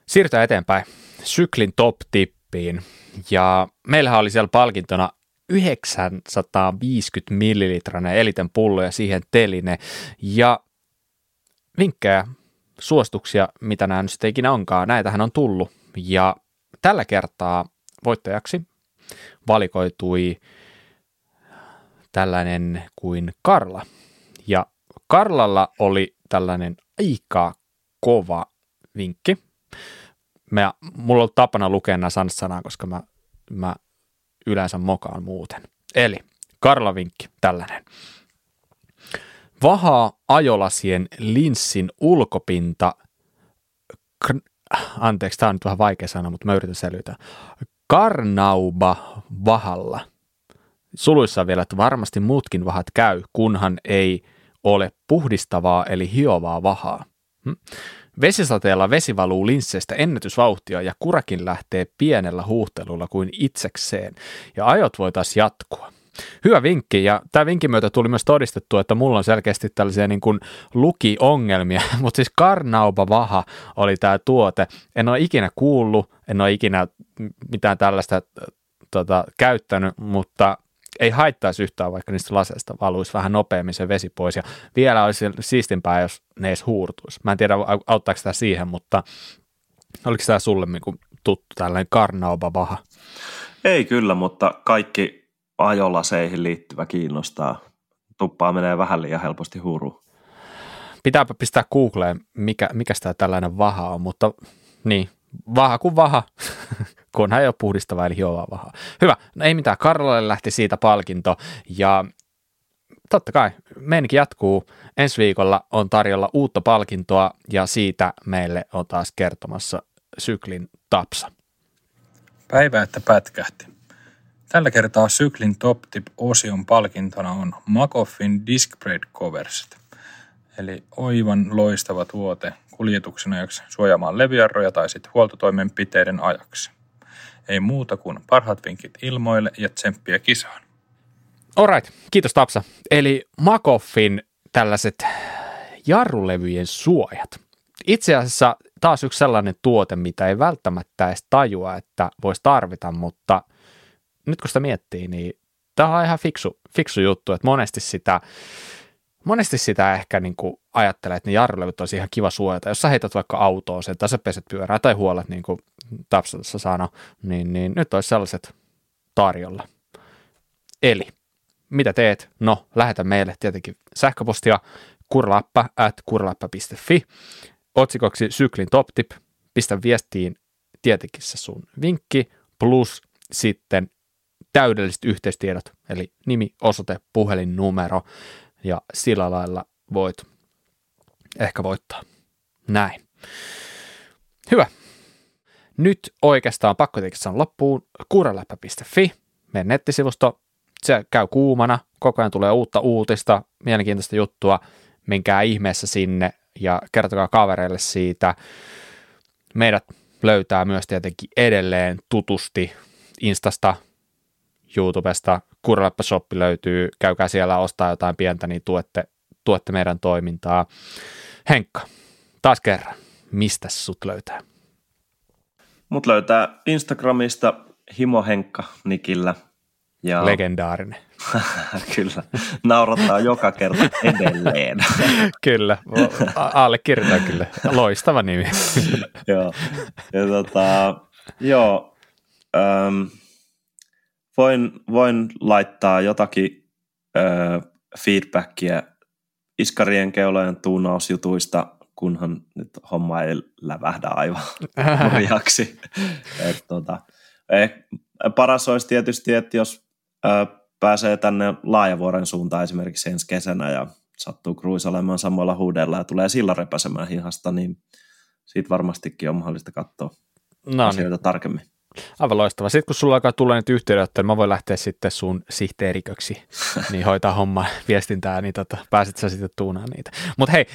A: Siirrytään eteenpäin syklin top-tippiin. Ja meillähän oli siellä palkintona 950 millilitrainen eliten pullo ja siihen teline. Ja vinkkejä, suostuksia, mitä nämä nyt sitten ikinä onkaan, näitähän on tullut. Ja tällä kertaa voittajaksi valikoitui tällainen kuin Karla. Ja Karlalla oli tällainen aika kova vinkki. Mä, mulla on tapana lukea nämä sanat koska mä, mä yleensä mokaan muuten. Eli Karla vinkki, tällainen. Vahaa ajolasien linssin ulkopinta, kr- anteeksi, tämä on nyt vähän vaikea sana, mutta mä yritän selvitä. Karnauba vahalla. Suluissa vielä, että varmasti muutkin vahat käy, kunhan ei – ole puhdistavaa eli hiovaa vahaa. Hm? Vesisateella vesi valuu linsseistä ennätysvauhtia ja kurakin lähtee pienellä huuhtelulla kuin itsekseen ja ajot voitaisiin jatkua. Hyvä vinkki ja tämä vinkin myötä tuli myös todistettu, että mulla on selkeästi tällaisia niin kuin lukiongelmia, *laughs* mutta siis Karnauba Vaha oli tämä tuote. En ole ikinä kuullut, en ole ikinä mitään tällaista tota, käyttänyt, mutta ei haittaisi yhtään, vaikka niistä laseista valuisi vähän nopeammin se vesi pois. Ja vielä olisi siistimpää, jos ne edes huurtuisi. Mä en tiedä, auttaako tämä siihen, mutta oliko tämä sulle niin tuttu tällainen karnauba vaha?
B: Ei kyllä, mutta kaikki ajolaseihin liittyvä kiinnostaa. Tuppaa menee vähän liian helposti huuruun.
A: Pitääpä pistää Googleen, mikä, mikä tämä tällainen vaha on, mutta niin, vaha kuin vaha. *laughs* kunhan ei ole puhdistava eli vahaa. Hyvä, no ei mitään, Karlalle lähti siitä palkinto ja totta kai, meidänkin jatkuu. Ensi viikolla on tarjolla uutta palkintoa ja siitä meille on taas kertomassa syklin tapsa.
C: Päivä, että pätkähti. Tällä kertaa syklin Top Tip-osion palkintona on Makoffin Disc Brake Coversit. Eli oivan loistava tuote kuljetuksen ajaksi suojaamaan leviarroja tai sitten huoltotoimenpiteiden ajaksi. Ei muuta kuin parhaat vinkit ilmoille ja tsemppiä kisaan.
A: Alright, kiitos Tapsa. Eli Makoffin tällaiset jarrulevyjen suojat. Itse asiassa taas yksi sellainen tuote, mitä ei välttämättä edes tajua, että voisi tarvita, mutta nyt kun sitä miettii, niin tämä on ihan fiksu, fiksu juttu, että monesti sitä, monesti sitä ehkä niin kuin ajattelee, että ne jarrulevyt olisi ihan kiva suojata. Jos sä heität vaikka autoon sen, tai sä peset pyörää tai huolet, niin kuin Tapsa tässä sanoi, niin, niin nyt olisi sellaiset tarjolla. Eli mitä teet? No, lähetä meille tietenkin sähköpostia kurlappa at kurlappa.fi otsikoksi syklin top tip, pistä viestiin tietenkin se sun vinkki, plus sitten täydelliset yhteistiedot, eli nimi, osoite, puhelinnumero, ja sillä lailla voit ehkä voittaa. Näin. Hyvä. Nyt oikeastaan pakko sanoa loppuun kuuraläppä.fi, meidän nettisivusto, se käy kuumana, koko ajan tulee uutta uutista, mielenkiintoista juttua, menkää ihmeessä sinne ja kertokaa kavereille siitä. Meidät löytää myös tietenkin edelleen tutusti Instasta, YouTubesta, Kurleppa Shoppi löytyy, käykää siellä ostaa jotain pientä, niin tuette, tuette meidän toimintaa. Henkka, taas kerran, mistä sut löytää?
B: Mut löytää Instagramista Himo Henkka nikillä –
A: ja... *laughs* Legendaarinen. *laughs*
B: kyllä, naurattaa joka kerta edelleen. *laughs*
A: kyllä, allekirjoitan kyllä. Loistava nimi.
B: joo, ja tota, joo ähm, voin, voin laittaa jotakin äh, feedbackia iskarien keulojen tuunausjutuista, kunhan nyt homma ei lävähdä aivan *laughs* hurjaksi. tota, eh, paras olisi tietysti, että jos pääsee tänne Laajavuoren suuntaan esimerkiksi ensi kesänä ja sattuu kruisalemaan samoilla huudella ja tulee sillä repäsemään hihasta, niin siitä varmastikin on mahdollista katsoa no niin. asioita tarkemmin.
A: Aivan loistava. Sitten kun sulla alkaa tulla niitä yhteydenottoja, niin mä voin lähteä sitten sun sihteeriköksi, *laughs* niin hoitaa homma viestintää, niin tota, pääset sä sitten tuunaan niitä. Mutta hei,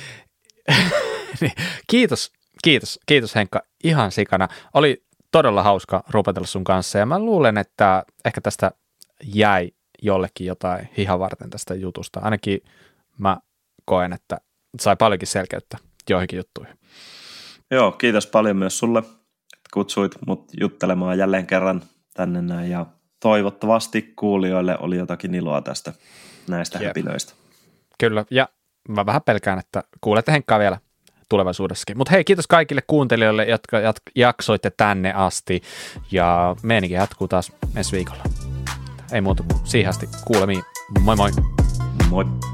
A: *laughs* niin, kiitos, kiitos, kiitos Henkka, ihan sikana. Oli todella hauska rupetella sun kanssa ja mä luulen, että ehkä tästä jäi jollekin jotain hihan varten tästä jutusta. Ainakin mä koen, että sai paljonkin selkeyttä joihinkin juttuihin.
B: Joo, kiitos paljon myös sulle, kutsuit mut juttelemaan jälleen kerran tänne näin ja toivottavasti kuulijoille oli jotakin iloa tästä näistä Jep. häpinöistä.
A: Kyllä, ja mä vähän pelkään, että kuulette Henkkaa vielä tulevaisuudessakin. Mutta hei, kiitos kaikille kuuntelijoille, jotka jaksoitte tänne asti, ja meidänkin jatkuu taas ensi viikolla ei muuta kuin siihen asti kuulemiin. Moi moi!
B: Moi!